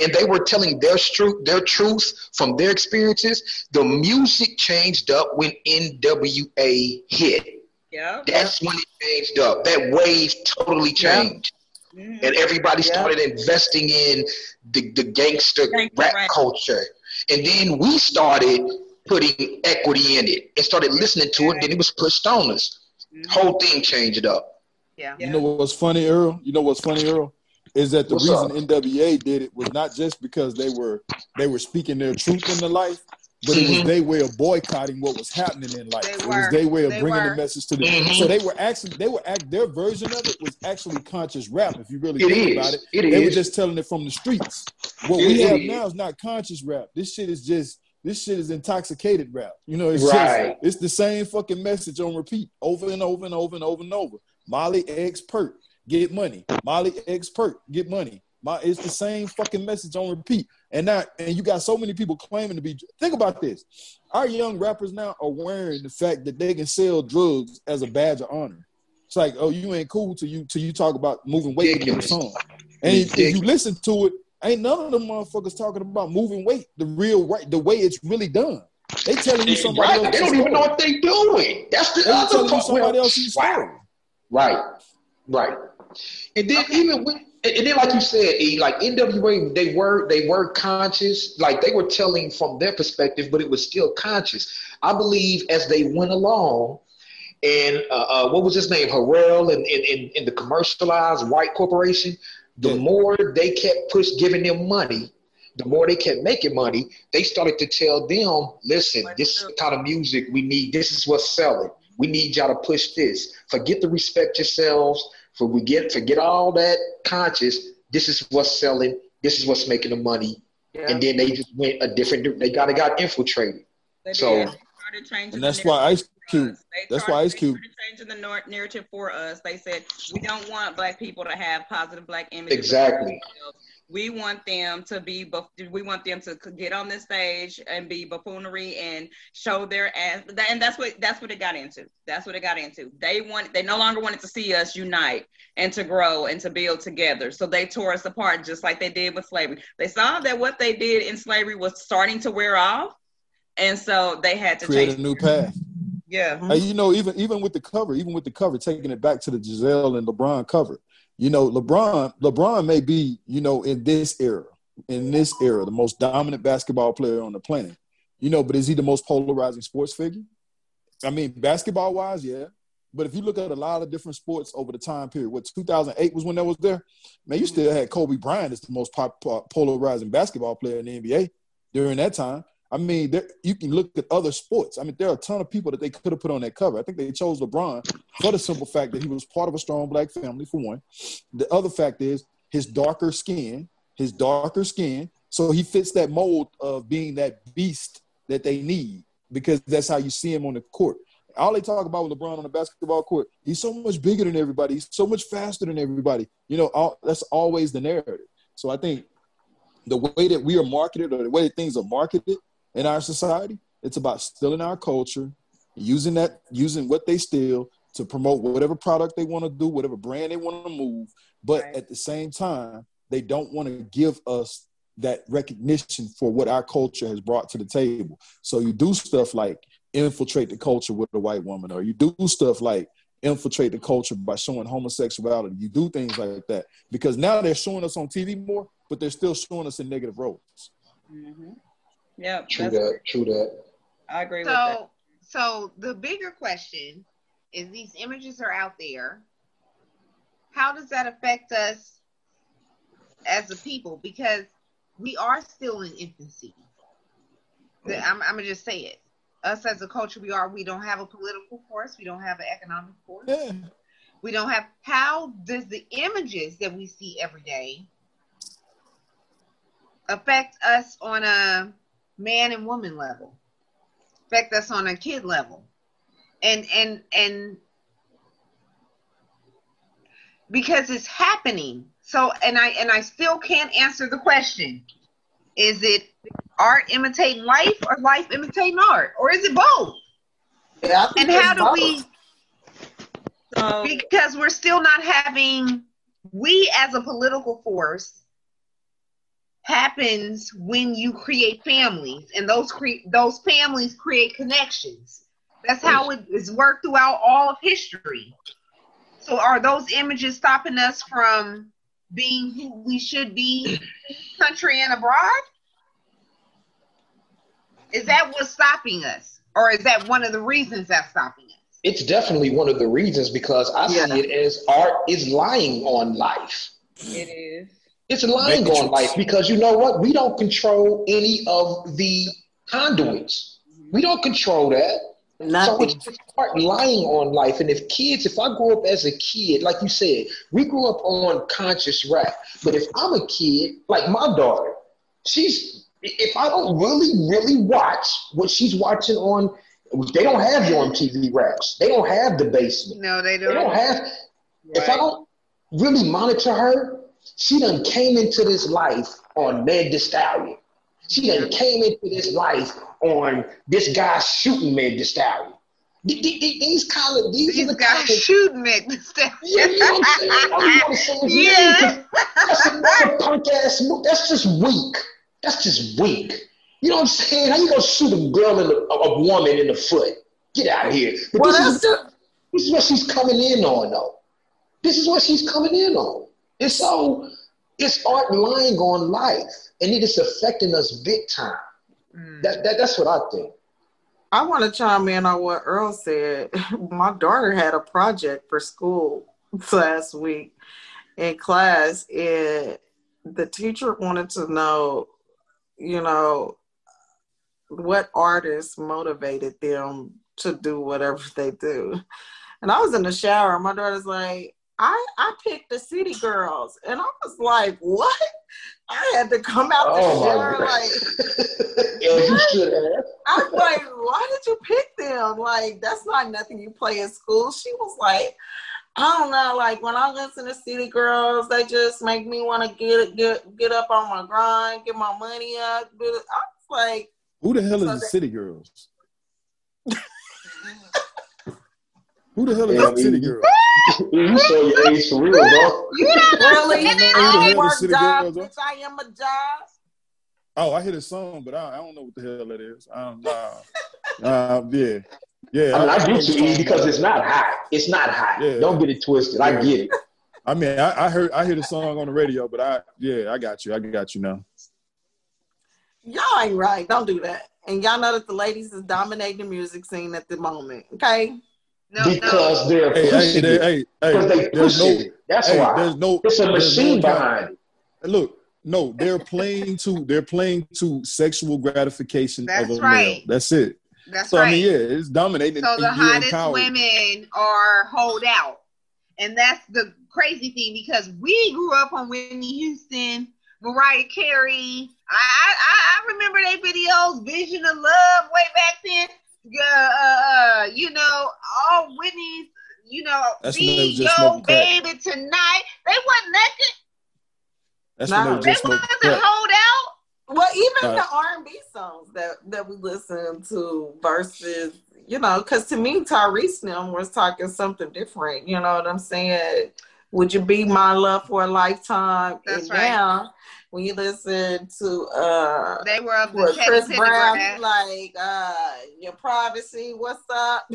and they were telling their truth, their truth from their experiences, the music changed up when NWA hit. Yeah. That's when it changed up. That wave totally changed. Mhm. And everybody Yeah. started investing in the, the gangster Gangster rap rap. culture. And then we started putting equity in it and started listening to it. Then it was pushed on us. Mhm. Whole thing changed up. Yeah. You know what's funny, Earl? You know what's funny, Earl? Is that the What's reason up? NWA did it was not just because they were they were speaking their truth in the life, but it was Mhm. their way of boycotting what was happening in life. It was their way of They bringing were. the message to the. Mhm. So they were actually they were act their version of it was actually conscious rap. If you really It think is. about it, It they were just telling it from the streets. What It we have now is not conscious rap. This shit is just this shit is intoxicated rap. You know, it's Right. just it's the same fucking message on repeat over and over and over and over and over. Molly X Perk, get money. Molly X Perk, get money. My, it's the same fucking message on repeat. And now, and you got so many people claiming to be. Think about this: our young rappers now are wearing the fact that they can sell drugs as a badge of honor. It's like, oh, you ain't cool till you till you talk about moving weight in your song. And if you listen to it, ain't none of them motherfuckers talking about moving weight the real right, the way it's really done. They telling you somebody Right. else. They don't even know what they doing. That's the They other telling you part. somebody Well, else's story. Right, right. And then even with, and then like you said, E, like NWA, they were they were conscious, like they were telling from their perspective, but it was still conscious. I believe as they went along, and uh, uh, what was his name, Harrell, and in, in, in the commercialized white corporation, the more they kept push giving them money, the more they kept making money, they started to tell them, listen, this is the kind of music we need. This is what's selling. We need y'all to push this. Forget the respect yourselves. For we get forget all that conscious. This is what's selling. This is what's making the money. Yeah. And then they just went a different. They got got infiltrated. They So- did. They started changing And that's why narrative Ice for Cube. That's started- why Ice they Cube. started changing the narrative for us. They said we don't want black people to have positive black images. Exactly. We want them to be. We want them to get on this stage and be buffoonery and show their ass. And that's what that's what it got into. That's what it got into. They want. They no longer wanted to see us unite and to grow and to build together. So they tore us apart, just like they did with slavery. They saw that what they did in slavery was starting to wear off, and so they had to Create change. a new path. Yeah. You know, even even with the cover, even with the cover, taking it back to the Gisele and LeBron cover, you know, LeBron, LeBron may be, you know, in this era, in this era, the most dominant basketball player on the planet. You know, but is he the most polarizing sports figure? I mean, basketball wise, yeah. But if you look at a lot of different sports over the time period, what 2008 was when that was there, man, you still had Kobe Bryant as the most pop, pop- polarizing basketball player in the NBA during that time. I mean, there, you can look at other sports. I mean, there are a ton of people that they could have put on that cover. I think they chose LeBron for the simple fact that he was part of a strong black family, for one. The other fact is his darker skin, his darker skin. So he fits that mold of being that beast that they need because that's how you see him on the court. All they talk about with LeBron on the basketball court, he's so much bigger than everybody. He's so much faster than everybody. You know, all, that's always the narrative. So I think the way that we are marketed or the way that things are marketed in our society, it's about stealing our culture, using that, using what they steal to promote whatever product they want to do, whatever brand they want to move. But Right. at the same time, they don't want to give us that recognition for what our culture has brought to the table. So you do stuff like infiltrate the culture with a white woman, or you do stuff like infiltrate the culture by showing homosexuality. You do things like that because now they're showing us on TV more, but they're still showing us in negative roles. Mm-hmm. Yep. True that's- that. True that. I agree with that. So, so the bigger question is: these images are out there. How does that affect us as a people? Because we are still in infancy. I'm, I'm gonna just say it. Us as a culture, we are. We don't have a political force. We don't have an economic force. Yeah. We don't have. How does the images that we see every day affect us on a man and woman level? Affect us on a kid level, and and and because it's happening. So and I and I still can't answer the question. Is it art imitating life or life imitating art? Or is it both? Yeah, and how do both. we so, because we're still not having we as a political force happens when you create families and those cre- those families create connections that's how it is worked throughout all of history so are those images stopping us from being who we should be country and abroad is that what's stopping us or is that one of the reasons that's stopping us it's definitely one of the reasons because I yeah. see it as art is lying on life. It is. It's lying Make on life because you know what? We don't control any of the conduits. We don't control that. Nothing. So it's just art lying on life. And if kids, if I grew up as a kid, like you said, we grew up on conscious rap. But if I'm a kid, like my daughter, she's if I don't really, really watch what she's watching on they don't have your MTV raps. They don't have the basement. No, they don't. They don't have. Right. If I don't really monitor her, she done came into this life on Meg Thee Stallion. She done came into this life on this guy shooting Meg Thee Stallion. These kind of these, these are the guys kind of, shooting Thee Stallion. Yeah, you know what I'm saying? I'm yeah. That's another punk ass move. That's just weak. That's just weak. You know what I'm saying? How you gonna shoot a girl in the, a, woman in the foot? Get out of here. But well, this, is, the- this is what she's coming in on, though. This is what she's coming in on. And so it's art lying on life, and it is affecting us big time. Mm. That, that that's what I think. I want to chime in on what Earl said. My daughter had a project for school last week in class, and the teacher wanted to know, you know, what artists motivated them to do whatever they do. And I was in the shower. My daughter's like, I, I picked the City Girls. And I was like, what? I had to come out the oh shower like, yeah, I was like, why did you pick them? Like, that's not nothing you play in school. She was like, I don't know. Like when I listen to City Girls, they just make me want to get get get up on my grind, get my money up. I was like, who the hell so is the City Girls? Who the hell is yeah, the City girl? you show your age for real, bro. You don't know really? I work jobs, bitch. I am a job. Oh, I hear the song, but I, I, don't know what the hell it is. that is. Um, uh, uh, yeah, yeah. I, mean, I, I get you, because it's not hot. It's not hot. Yeah. Don't get it twisted. Yeah. I get it. I mean, I, I heard I hear the song on the radio, but I yeah, I got you. I got you now y'all ain't right. Don't do that. And y'all know that the ladies is dominating the music scene at the moment. Okay. No, because no. they're hey, pushing hey, it. Hey, because they push no, it. That's hey, why. There's no. It's a machine no behind it. Look, no, they're playing to they're playing to sexual gratification That's of a right. male. That's it. That's so, right. I mean, yeah, it's dominating. So the hottest women are hold out, and that's the crazy thing because we grew up on Whitney Houston Mariah Carey. I, I I remember their videos, Vision of Love, way back then. Uh, uh, you know, all Whitney's, you know, That's be your baby tonight. They wasn't naked. That's no, they, they wasn't hold out. Well, even the R and B songs that that we listen to versus, you know, because to me, Tyrese them was talking something different. You know what I'm saying? Would you be my love for a lifetime? That's and right. Now, when you listen to uh they were up with Chris Brown, like uh your privacy, what's up?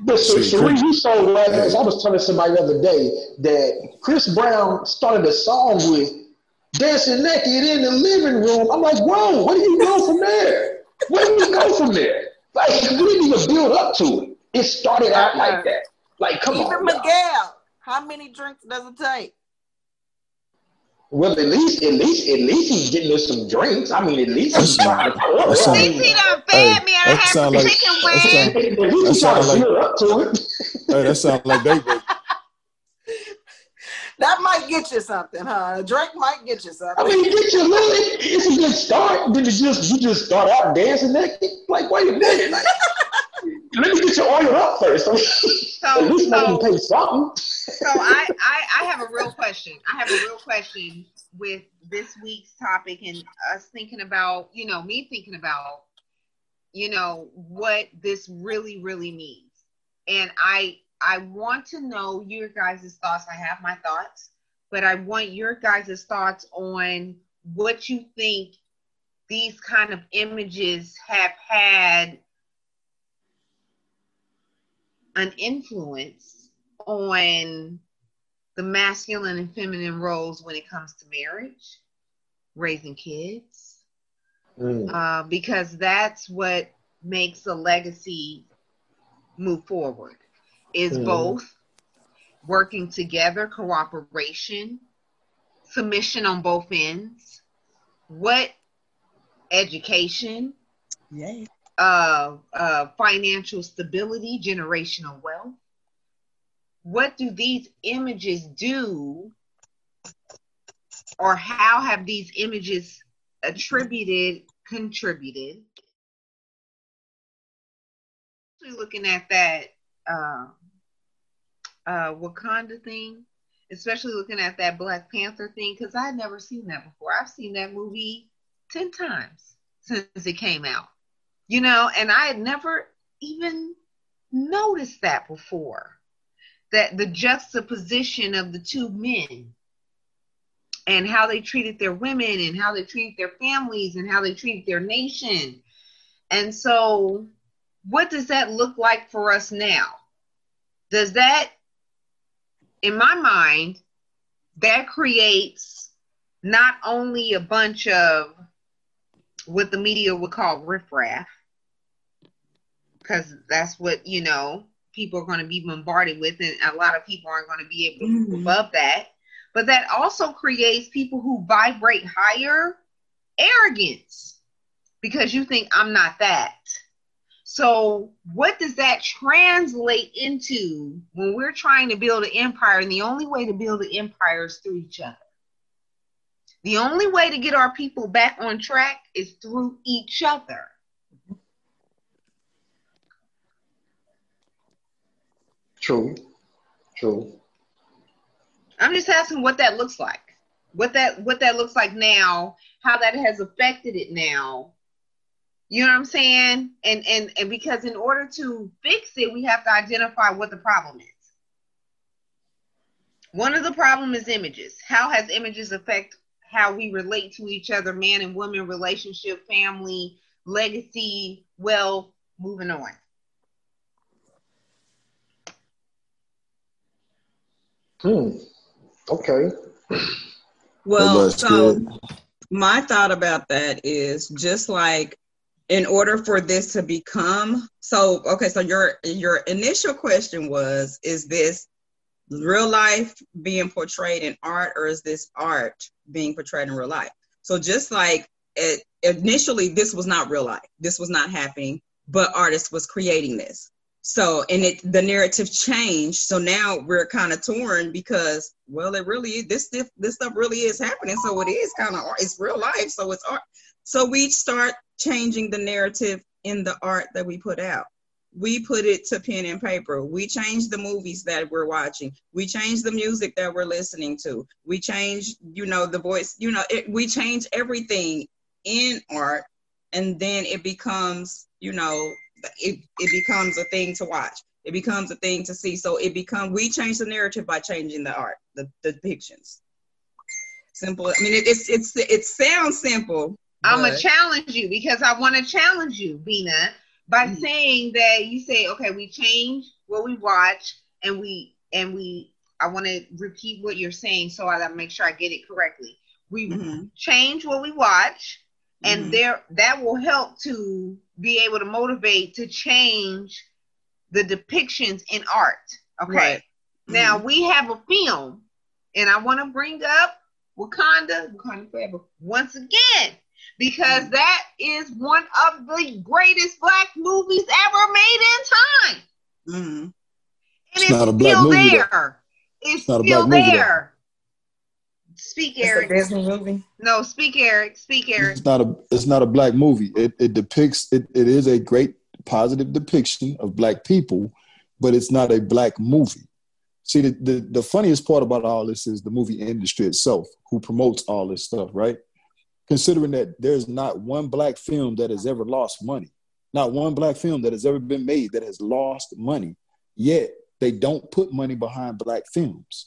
But so, so when you saw last, I was telling somebody the other day that Chris Brown started a song with dancing naked in the living room. I'm like, whoa, where do you go from there? Where do you go from there? Like, we didn't even build up to it. It started out like that. Like, come Even on. Miguel, how many drinks does it take? Well, at least, at least, at least he's getting us some drinks. I mean, at least he's trying to pour. That At sound- least he done fed me and I that had some sound like- chicken that wings. sound- At least he's That trying to sound like- feel up to it. Hey, that sounds like daybreak. That might get you something, huh? A drink might get you something. I mean, get your little. It's a good start. Then you just you just start out dancing naked. Like, wait a minute. Like, let me get your oil up first. At So, least let me so, pay something. so I, I, I have a real question. I have a real question with this week's topic and us thinking about, you know, me thinking about, you know, what this really, really means. And I, I want to know your guys' thoughts. I have my thoughts, but I want your guys' thoughts on what you think these kind of images have had an influence on the masculine and feminine roles when it comes to marriage, raising kids, Mm. uh, because that's what makes a legacy move forward. Is Mhm. both working together, cooperation, submission on both ends, what education, Yay. Uh, uh, financial stability, generational wealth. What do these images do, or how have these images attributed, contributed? Looking at that uh, uh, Wakanda thing, especially looking at that Black Panther thing, because I'd never seen that before. I've seen that movie 10 times since it came out you know, and I had never even noticed that before. That the juxtaposition of the two men and how they treated their women and how they treated their families and how they treated their nation. And so, what does that look like for us now? Does that, in my mind, that creates not only a bunch of what the media would call riffraff, because that's what you know people are going to be bombarded with, and a lot of people aren't going to be able to move Mhm. above that. But that also creates people who vibrate higher arrogance because you think I'm not that. So, what does that translate into when we're trying to build an empire? And the only way to build an empire is through each other. The only way to get our people back on track is through each other. True. True. I'm just asking what that looks like. What that what that looks like now, how that has affected it now. You know what I'm saying? And and and because in order to fix it, we have to identify what the problem is. One of the problem is images. How has images affect how we relate to each other, man and woman relationship, family, legacy, wealth, moving on. Hmm. Okay. Well, That's so good. my thought about that is just like in order for this to become so okay so your your initial question was is this real life being portrayed in art or is this art being portrayed in real life so just like it, initially this was not real life this was not happening but artist was creating this so and it the narrative changed. So now we're kind of torn because well it really this this, this stuff really is happening. So it is kind of it's real life. So it's art. So we start changing the narrative in the art that we put out. We put it to pen and paper. We change the movies that we're watching. We change the music that we're listening to. We change you know the voice you know it, we change everything in art and then it becomes you know it, it becomes a thing to watch it becomes a thing to see so it become we change the narrative by changing the art the, the depictions simple i mean it, it's it's it sounds simple I'm gonna challenge you because I want to challenge you, Bina, by Mhm. saying that you say, okay, we change what we watch, and we and we. I want to repeat what you're saying so I make sure I get it correctly. We Mhm. change what we watch, and Mhm. there that will help to be able to motivate to change the depictions in art. Okay. Right. Now we have a film, and I want to bring up Wakanda, Wakanda Forever, once again, because mm. that is one of the greatest black movies ever made in time. Mm. And it's, it's not a black movie. There. It's, it's not a black there. Movie, Speak, Eric. It's a Disney movie. No, speak, Eric. Speak, Eric. It's not a. It's not a black movie. It it depicts. It, it is a great positive depiction of black people, but it's not a black movie. See, the, the, the funniest part about all this is the movie industry itself, who promotes all this stuff, right? Considering that there's not one black film that has ever lost money, not one black film that has ever been made that has lost money, yet they don't put money behind black films.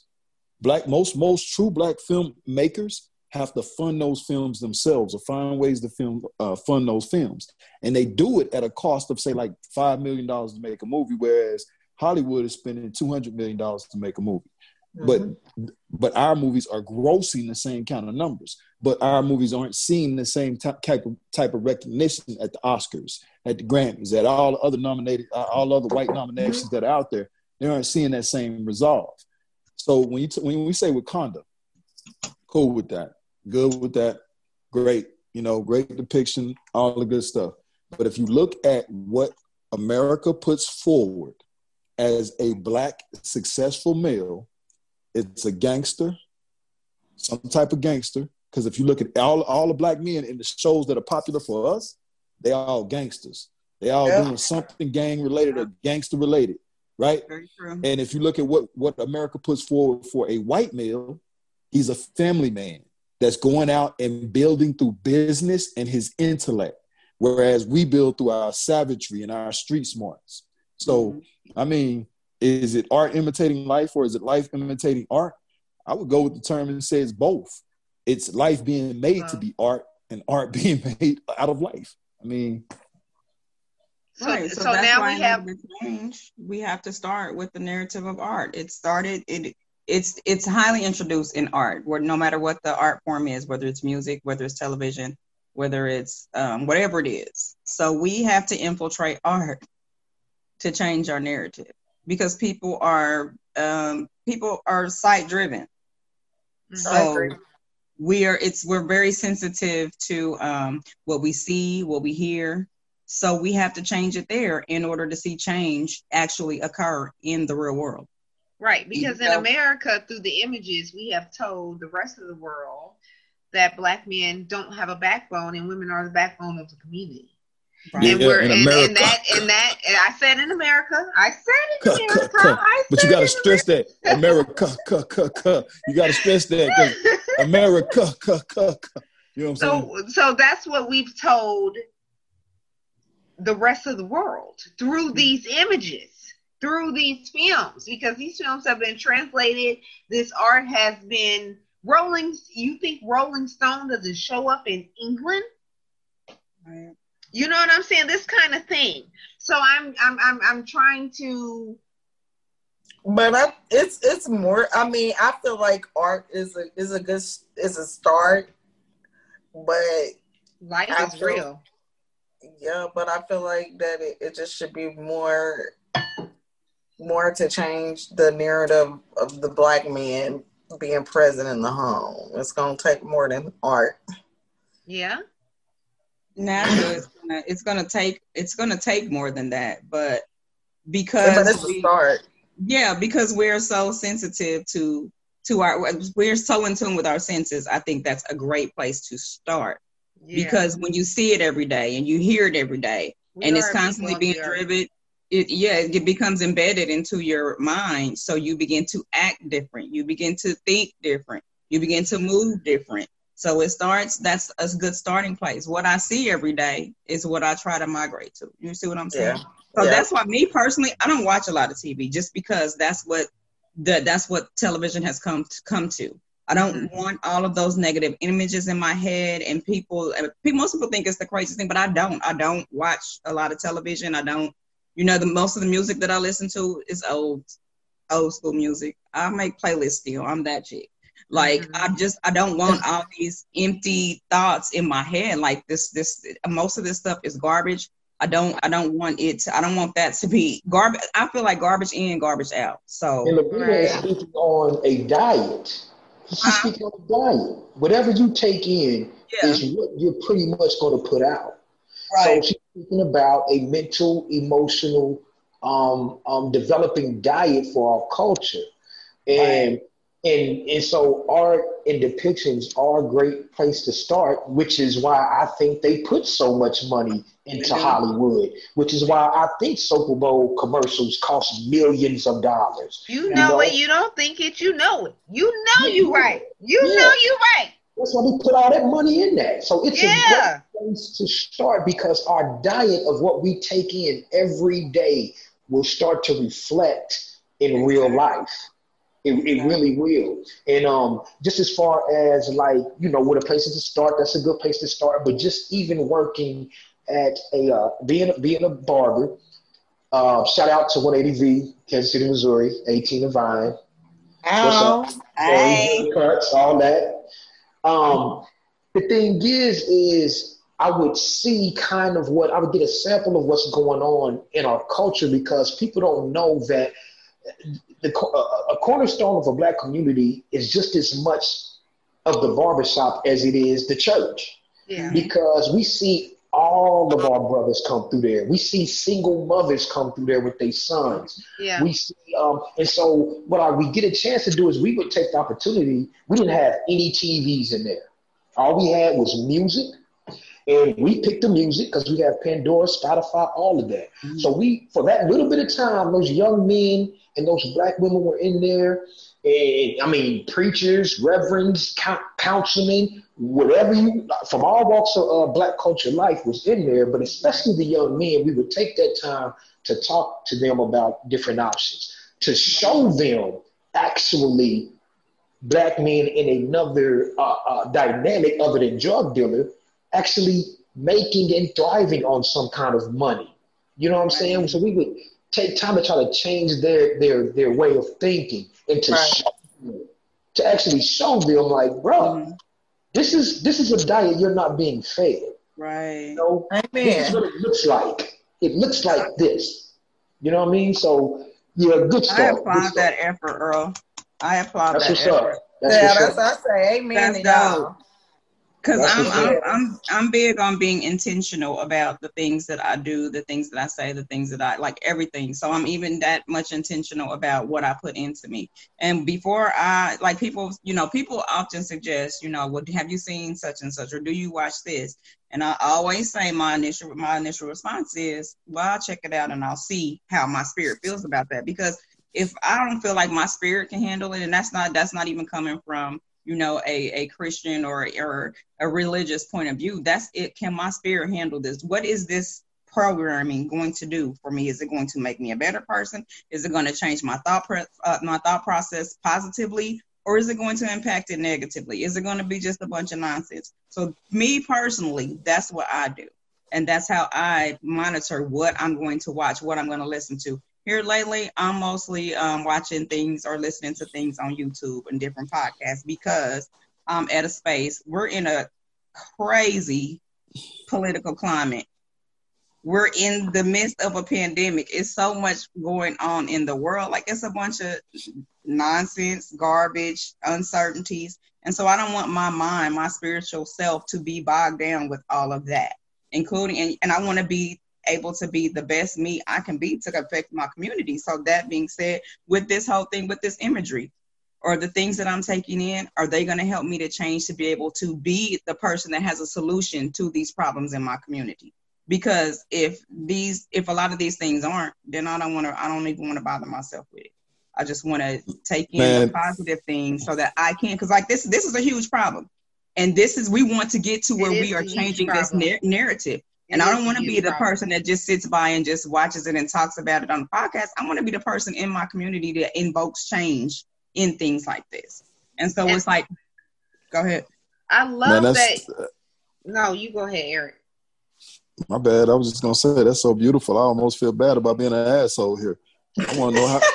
Black most most true black filmmakers have to fund those films themselves or find ways to film uh, fund those films, and they do it at a cost of say like five million dollars to make a movie, whereas Hollywood is spending two hundred million dollars to make a movie. Mm-hmm. But but our movies are grossing the same kind of numbers, but our movies aren't seeing the same type of type of recognition at the Oscars, at the Grammys, at all other nominated, uh, all other white nominations that are out there. They aren't seeing that same resolve. So when you t- when we say Wakanda, cool with that, good with that, great, you know, great depiction, all the good stuff. But if you look at what America puts forward as a black successful male, it's a gangster, some type of gangster. Because if you look at all all the black men in the shows that are popular for us, they are all gangsters. They all yeah. doing something gang related or gangster related right? Very true. And if you look at what what America puts forward for a white male, he's a family man that's going out and building through business and his intellect, whereas we build through our savagery and our street smarts. So, mm-hmm. I mean, is it art imitating life or is it life imitating art? I would go with the term and say it's both. It's life being made to be art and art being made out of life. I mean, so, right. So, so now we have change. We have to start with the narrative of art. It started. It it's it's highly introduced in art, where no matter what the art form is, whether it's music, whether it's television, whether it's um, whatever it is. So we have to infiltrate art to change our narrative because people are um, people are sight driven. Mm-hmm. So we are it's we're very sensitive to um, what we see, what we hear, so we have to change it there in order to see change actually occur in the real world. Right, because in America, through the images, we have told the rest of the world that black men don't have a backbone and women are the backbone of the community. Right. And we're in, America. and that and that and I said in America, I said in America, I but you got to stress that America, you got to stress that because America, you know what I'm so, saying? So that's what we've told the rest of the world through mm-hmm. these images, through these films, because these films have been translated. This art has been Rolling. You think Rolling Stone doesn't show up in England? Right. You know what I'm saying? This kind of thing. So I'm I'm I'm I'm trying to. But I, it's it's more. I mean, I feel like art is a is a good is a start, but life is feel, real yeah, but I feel like that it, it just should be more more to change the narrative of the black man being present in the home. It's gonna take more than art. Yeah. Naturally, it's gonna, it's gonna take it's gonna take more than that, but because yeah, but we, start. Yeah, because we're so sensitive to to our we're so in tune with our senses. I think that's a great place to start because when you see it every day and you hear it every day we and it's constantly being driven it yeah it becomes embedded into your mind. So you begin to act different. You begin to think different. You begin to move different. So it starts that's a good starting place. What i see every day is what i try to migrate to. You see what i'm saying? Yeah. so yeah. that's why me personally i don't watch a lot of tv just because that's what the, that's what television has come to come to I don't mm-hmm. want all of those negative images in my head. And people, most people think it's the craziest thing, but I don't. I don't watch a lot of television. I don't. You know, the most of the music that I listen to is old, old school music. I make playlists still. I'm that chick. Like mm-hmm. I just I don't want all these empty thoughts in my head. Like this this most of this stuff is garbage. I don't I don't want it to, I don't want that to be garbage. I feel like garbage in, garbage out. So and the people right. speaking on a diet She's speaking on diet. Whatever you take in Yeah. is what you're pretty much going to put out. Right. So she's speaking about a mental, emotional, um, um, developing diet for our culture, and and and so art and depictions are a great place to start, which is why I think they put so much money into. Hollywood, which is why I think Super Bowl commercials cost millions of dollars. You You know know? it. You don't think it. You know it. You know you right. You Yeah. know you right. That's why we put all that money in that. So it's Yeah. a great place to start because our diet of what we take in every day will start to reflect in real life. It, it really will. And um, just as far as like, you know, what a place to start, that's a good place to start. But just even working at a, uh, being, being a barber, uh, shout out to 180V, Kansas City, Missouri, 18 and Vine. Oh, hey. Cuts, all that. Um, the thing is, is I would see kind of what I would get a sample of what's going on in our culture because people don't know that the a a cornerstone of a black community is just as much of the barbershop as it is the church Yeah. because we see all of our brothers come through there. We see single mothers come through there with their sons. Yeah. We see, um, and so what I, we get a chance to do is we would take the opportunity. We didn't have any TVs in there. All we had was music, and we pick the music because we have Pandora, Spotify, all of that. So we, for that little bit of time, those young men and those black women were in there. And I mean, preachers, reverends, coun- councilmen, whatever you, from all walks of uh, black culture life was in there, but especially the young men, we would take that time to talk to them about different options, to show them actually black men in another uh, uh, dynamic other than drug dealer actually making and thriving on some kind of money. You know what I'm saying? So we would take time to try to change their their their way of thinking and to Right. show them, to actually show them like, bro, Mhm. this is this is a diet you're not being fed. Right. You know, this is what it looks like. It looks like this. You know what I mean? So yeah, good I stuff. good applaud stuff. that effort, Earl. I applaud That's that what's effort. up. That's yeah, what's that's up. I say. Amen That's to y'all. dope. Cause I'm, I'm. I'm I'm big on being intentional about the things that I do, the things that I say, the things that I like, everything. So I'm even that much intentional about what I put into me. And before I like people, you know, people often suggest, you know, what have you seen such and such, or do you watch this? And I always say my initial my initial response is, well, I'll check it out and I'll see how my spirit feels about that. Because if I don't feel like my spirit can handle it, and that's not that's not even coming from you know a, a christian or or a religious point of view that's it. Can my spirit handle this? What is this programming going to do for me? Is it going to make me a better person? Is it going to change my thought pro- uh, my thought process positively or is it going to impact it negatively? Is it going to be just a bunch of nonsense? So me personally that's what i do. And that's how i monitor what i'm going to watch what i'm going to listen to here lately, I'm mostly um, watching things or listening to things on YouTube and different podcasts because I'm at a space. We're in a crazy political climate. We're in the midst of a pandemic. It's so much going on in the world. Like it's a bunch of nonsense, garbage, uncertainties. And so I don't want my mind, my spiritual self to be bogged down with all of that, including, and, and I want to be able to be the best me I can be to affect my community. So that being said, with this whole thing, with this imagery or the things that I'm taking in, are they going to help me to change to be able to be the person that has a solution to these problems in my community? Because if these, if a lot of these things aren't, then I don't want to, I don't even want to bother myself with it. I just want to take in Man. the positive things so that I can, because like this, this is a huge problem. And this is, we want to get to where we are huge changing this problem. nar- narrative. It And I don't want to be the problem. person that just sits by and just watches it and talks about it on the podcast. I want to be the person in my community that invokes change in things like this. And so And- it's like, go ahead. I Man, love that. that's No, you go ahead, Eric. my bad. I was just gonna say that's so beautiful. I almost feel bad about being an asshole here. I want to know how.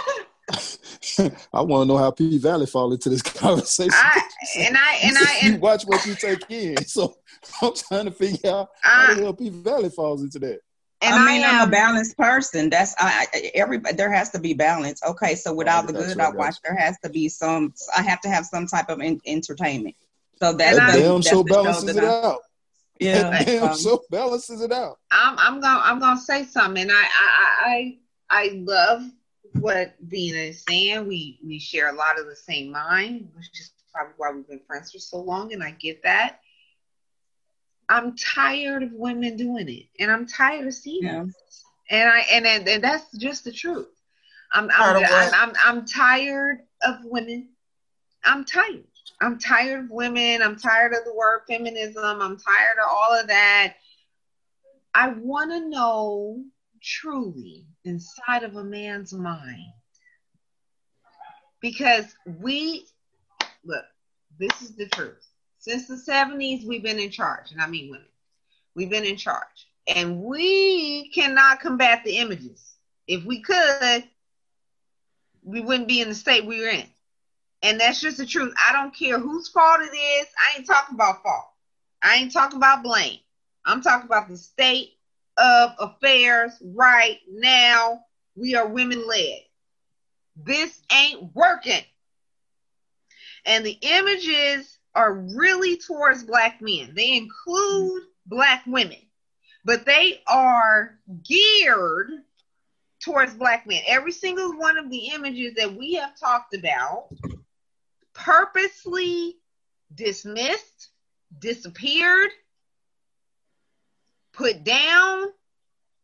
I want to know how P Valley fall into this conversation. I and I and I you and watch what you take in. So I'm trying to figure out how I, the hell P Valley falls into that. And I mean, I am, I'm a balanced person. That's I, I everybody. There has to be balance. Okay, so without oh, the good I watch, there has to be some. I have to have some type of in, entertainment. So that's that damn show balances it out. Yeah, that damn um, show balances it out. I'm I'm gonna I'm gonna say something. I I I I love what Vina is saying. We we share a lot of the same mind, which is probably why we've been friends for so long, and I get that. I'm tired of women doing it, and I'm tired of seeing yeah. it. And I and, and, and that's just the truth. I'm I'm, I'm, I'm I'm tired of women. I'm tired. I'm tired of women. I'm tired of the word feminism. I'm tired of all of that. I want to know truly inside of a man's mind because we look. This is the truth since the 70s, we've been in charge, and I mean women. We've been in charge. And we cannot combat the images. If we could, we wouldn't be in the state we are in. And that's just the truth. I don't care whose fault it is. I ain't talking about fault. I ain't talking about blame. I'm talking about the state of affairs right now. We are women led. This ain't working. And the images are really towards black men. They include black women, but they are geared towards black men. Every single one of the images that we have talked about purposely dismissed, disappeared, put down,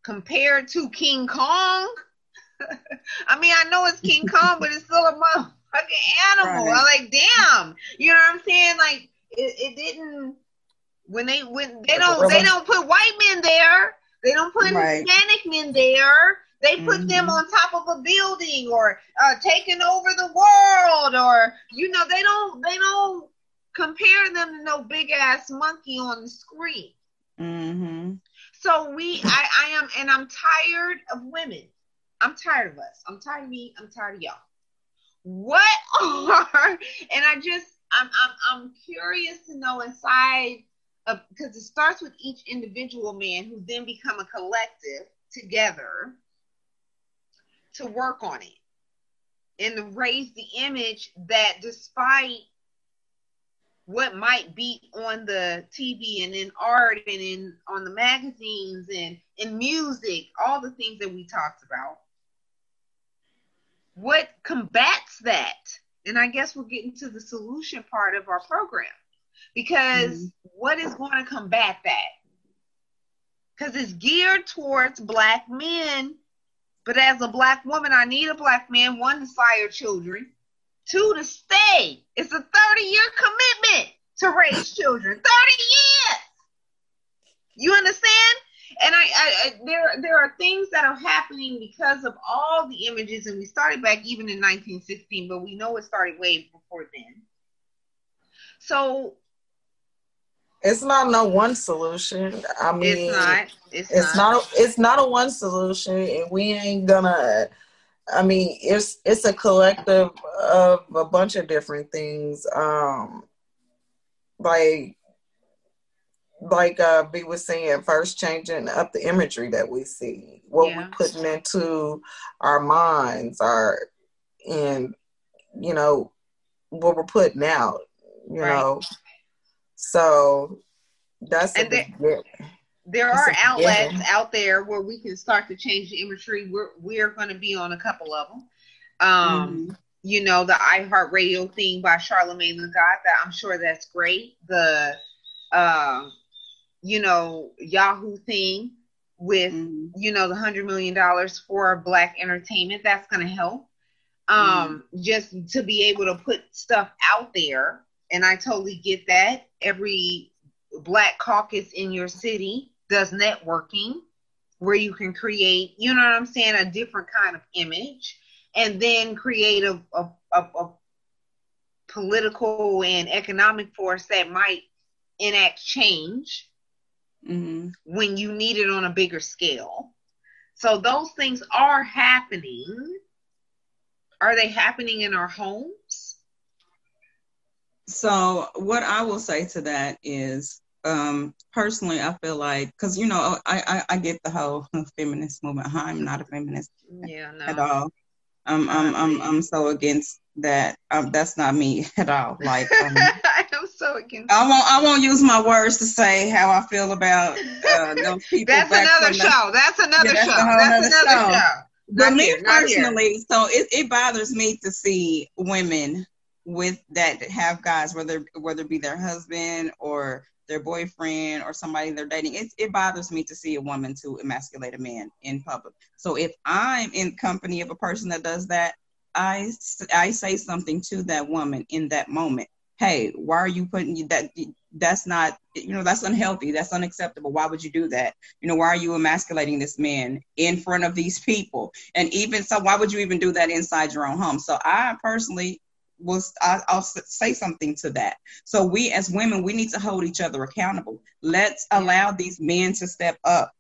compared to King Kong. I mean, I know it's King Kong, but it's still a mother fucking animal. Right. I'm like, damn. You know what I'm saying? Like it, it didn't when they when they don't they don't put white men there. They don't put right. Hispanic men there. They put mm-hmm. them on top of a building or uh, taking over the world, or you know, they don't they don't compare them to no big ass monkey on the screen. Mm-hmm. So we, I, I am, and I'm tired of women. I'm tired of us. I'm tired of me. I'm tired of y'all what are and I just I'm I'm I'm curious to know inside of because it starts with each individual man who then become a collective together to work on it and to raise the image that despite what might be on the TV and in art and in on the magazines and in music, all the things that we talked about, what combats that? And I guess we're getting to the solution part of our program because mm-hmm. what is going to combat that? Because it's geared towards black men. But as a black woman, I need a black man, one, to sire children, two, to stay. It's a 30 year commitment to raise children. 30 years. You understand? And I, I, I, there there are things that are happening because of all the images and we started back even in 1916 but we know it started way before then. So it's not no one solution. I mean it's not. It's, it's not. not it's not a one solution and we ain't gonna i mean it's it's a collective of a bunch of different things. Um like like uh B was saying, first changing up the imagery that we see, what yeah. we're putting into our minds, our and you know what we're putting out, you right. know. So that's and there, there are outlets out there where we can start to change the imagery. We're we're going to be on a couple of them. Um, mm-hmm. You know, the iHeartRadio thing by Charlemagne the God. That I'm sure that's great. The um, you know, Yahoo thing with, mm-hmm. you know, the hundred million dollars for black entertainment. That's gonna help. Um, mm-hmm. just to be able to put stuff out there. And I totally get that. Every black caucus in your city does networking where you can create, you know what I'm saying, a different kind of image and then create a, a, a, a political and economic force that might enact change mm-hmm. when you need it on a bigger scale. So those things are happening. Are they happening in our homes? So what I will say to that is um, personally, I feel like because you know I, I, I get the whole feminist movement. I'm not a feminist Yeah, no. at all. I'm I'm I'm I'm so against that. Um, that's not me at all. Like um, so against. I won't I won't use my words to say how I feel about uh, those people. That's another the- show. That's another Yeah, that's show. a whole That's nother another show. show. But me here, personally, so it, it bothers me to see women with that have guys, whether whether it be their husband or their boyfriend or somebody they're dating. It, it bothers me to see a woman to emasculate a man in public. So if I'm in company of a person that does that, I I say something to that woman in that moment. Hey, why are you putting that? That's not you know that's unhealthy. That's unacceptable. Why would you do that? You know why are you emasculating this man in front of these people? And even so, why would you even do that inside your own home? So I personally was I, I'll say something to that. So we as women, we need to hold each other accountable. Let's allow these men to step up.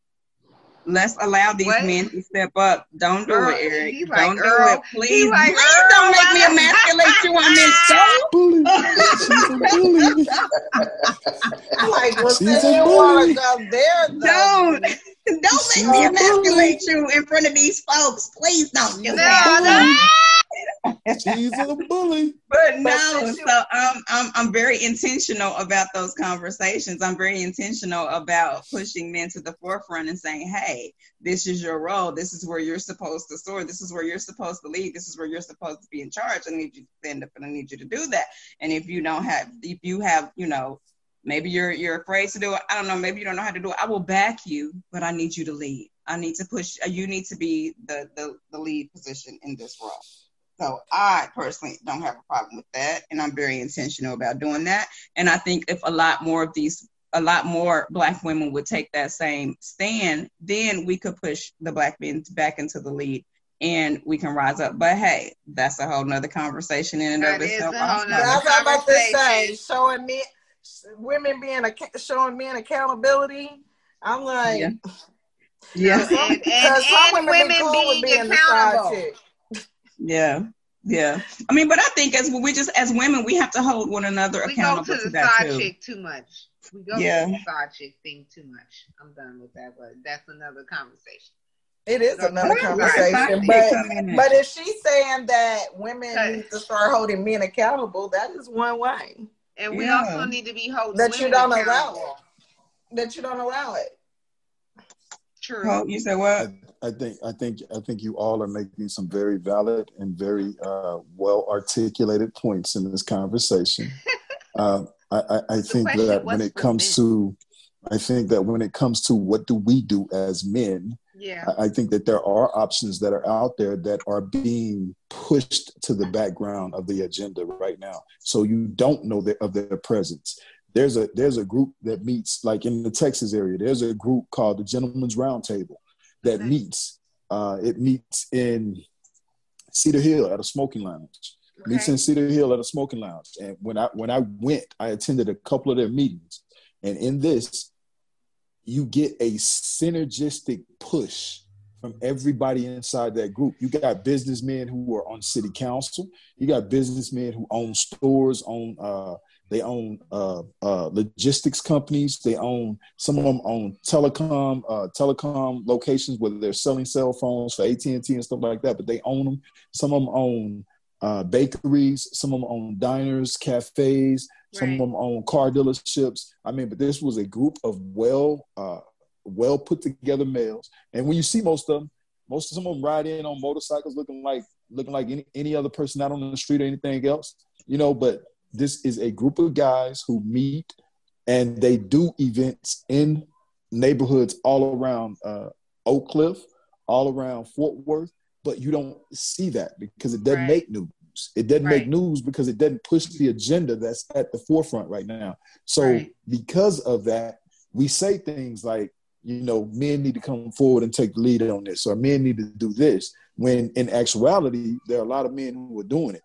Let's allow these What? men to step up. Don't do Girl, it, Eric. like, don't do girl, it, please. like, please girl, don't make me emasculate you on this show. Bully. She's a bully. Like, well, She's since a bully. want to go there, though, Don't. Don't She's make me a bully. emasculate you in front of these folks. Please don't do No, that. She's a bully. But no, since you- so um, I'm I'm very intentional about those conversations. I'm very intentional about pushing men to the forefront and saying, "Hey, this is your role. This is where you're supposed to soar. This is where you're supposed to lead. This is where you're supposed to be in charge. I need you to stand up and I need you to do that. And if you don't have, if you have, you know, maybe you're you're afraid to do it. I don't know. Maybe you don't know how to do it. I will back you, but I need you to lead. I need to push. You need to be the the, the lead position in this role. So I personally don't have a problem with that, and I'm very intentional about doing that. And I think if a lot more of these, a lot more Black women would take that same stand, then we could push the Black men back into the lead, and we can rise up. But hey, that's a whole nother conversation in and of That is itself. a whole also. nother- that's what I'm about to say. Showing men, women being acc- showing men accountability. I'm like, Yeah. Yeah, And, and, and women, be women cool being being accountable. Chick. yeah, yeah. I mean, but I think as we just as women, we have to hold one another We go accountable to to the that side too. chick too much. We go Yeah. to the side chick thing too much. I'm done with that, but that's another conversation. It is Go another to the side conversation, but but if she's saying that women need to start holding men accountable, that is one way And we Yeah. also need to be holding that you don't allow it. That you don't allow it. True. Oh, you said what? I, think I think I think you all are making some very valid and very uh, well articulated points in this conversation. uh, I, I, I think that when it comes to, I think that when it comes to what do we do as men, Yeah. I I think that there are options that are out there that are being pushed to the background of the agenda right now. So you don't know the, of their presence. There's a there's a group that meets like in the Texas area. There's a group called the Gentlemen's Roundtable that Okay. meets. Uh, it meets in Cedar Hill at a smoking lounge. Meets in Cedar Hill at a smoking lounge. And when I when I went, I attended a couple of their meetings. And in this, you get a synergistic push from everybody inside that group. You got businessmen who are on city council. You got businessmen who own stores, own uh, they own uh, uh, logistics companies. They own some of them own telecom uh, telecom locations where they're selling cell phones for AT and T and stuff like that. But they own them. Some of them own uh, bakeries. Some of them own diners, cafes. Some Right. of them own car dealerships. I mean, but this was a group of well, uh, well put together males. And when you see most of them, most of some of them ride in on motorcycles, looking like looking like any any other person out on the street or anything else, you know. But this is a group of guys who meet and they do events in neighborhoods all around uh, Oak Cliff, all around Fort Worth. But you don't see that because it doesn't Right. make news. It doesn't make news because it doesn't push the agenda that's at the forefront right now. So Right. because of that, we say things like, you know, men need to come forward and take the lead on this, or men need to do this. When in actuality, there are a lot of men who are doing it.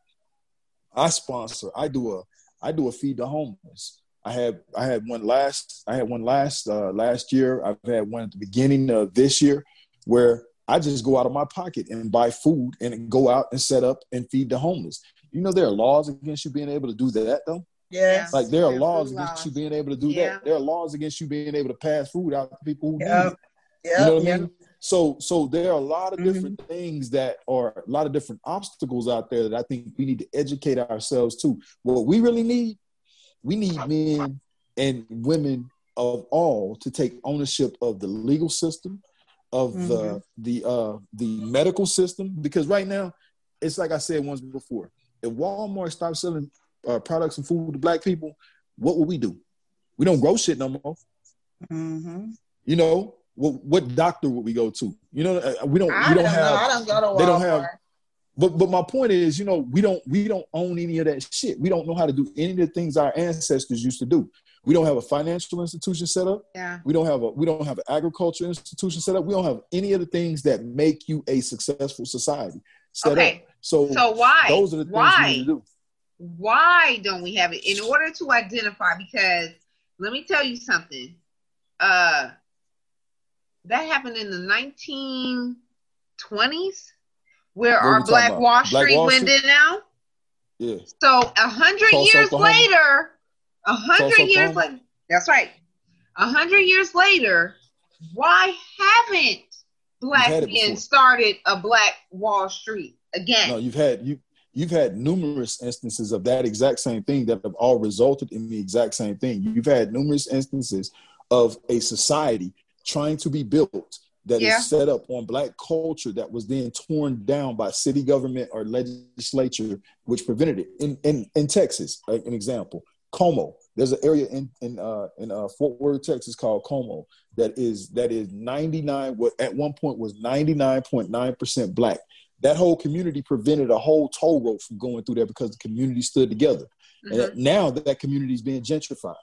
I sponsor. I do a. I do a feed the homeless. I had I had one last. I had one last uh, last year. I've had one at the beginning of this year, where I just go out of my pocket and buy food and go out and set up and feed the homeless. You know there are laws against you being able to do that though. Yes. Like there are laws against laws. you being able to do Yeah. that. There are laws against you being able to pass food out to people who need it. Yep. You know what I mean? So so there are a lot of Mhm. different things that are a lot of different obstacles out there that I think we need to educate ourselves to. What we really need, we need men and women of all to take ownership of the legal system, of the Mhm. the uh the medical system. Because right now, it's like I said once before. If Walmart stops selling uh, products and food to black people, what will we do? We don't grow shit no more. Mhm. You know, what, what doctor would we go to? You know, uh, we don't. I we don't, don't have. know. I don't go to they don't have- But but my point is, you know, we don't we don't own any of that shit. We don't know how to do any of the things our ancestors used to do. We don't have a financial institution set up. Yeah. We don't have a we don't have an agriculture institution set up. We don't have any of the things that make you a successful society set Okay. up. So, So why? those are the things we why? need to do. Why don't we have it? In order to identify, because let me tell you something. Uh that happened in the 1920s where our Black? Wall Black Street Wall went Street? in now. Yeah. So a hundred years later, a hundred years later, that's right. A hundred years later, why haven't black men started a Black Wall Street again? No, you've had you you've had numerous instances of that exact same thing that have all resulted in the exact same thing. You've had numerous instances of a society trying to be built that is Yeah. set up on black culture that was then torn down by city government or legislature, which prevented it. In in, in Texas, like an example, Como. There's an area in in uh, in uh, Fort Worth, Texas, called Como that is that is 99. What at one point was 99.9 percent black. That whole community prevented a whole toll road from going through there because the community stood together. Mhm. And now that, that community is being gentrified.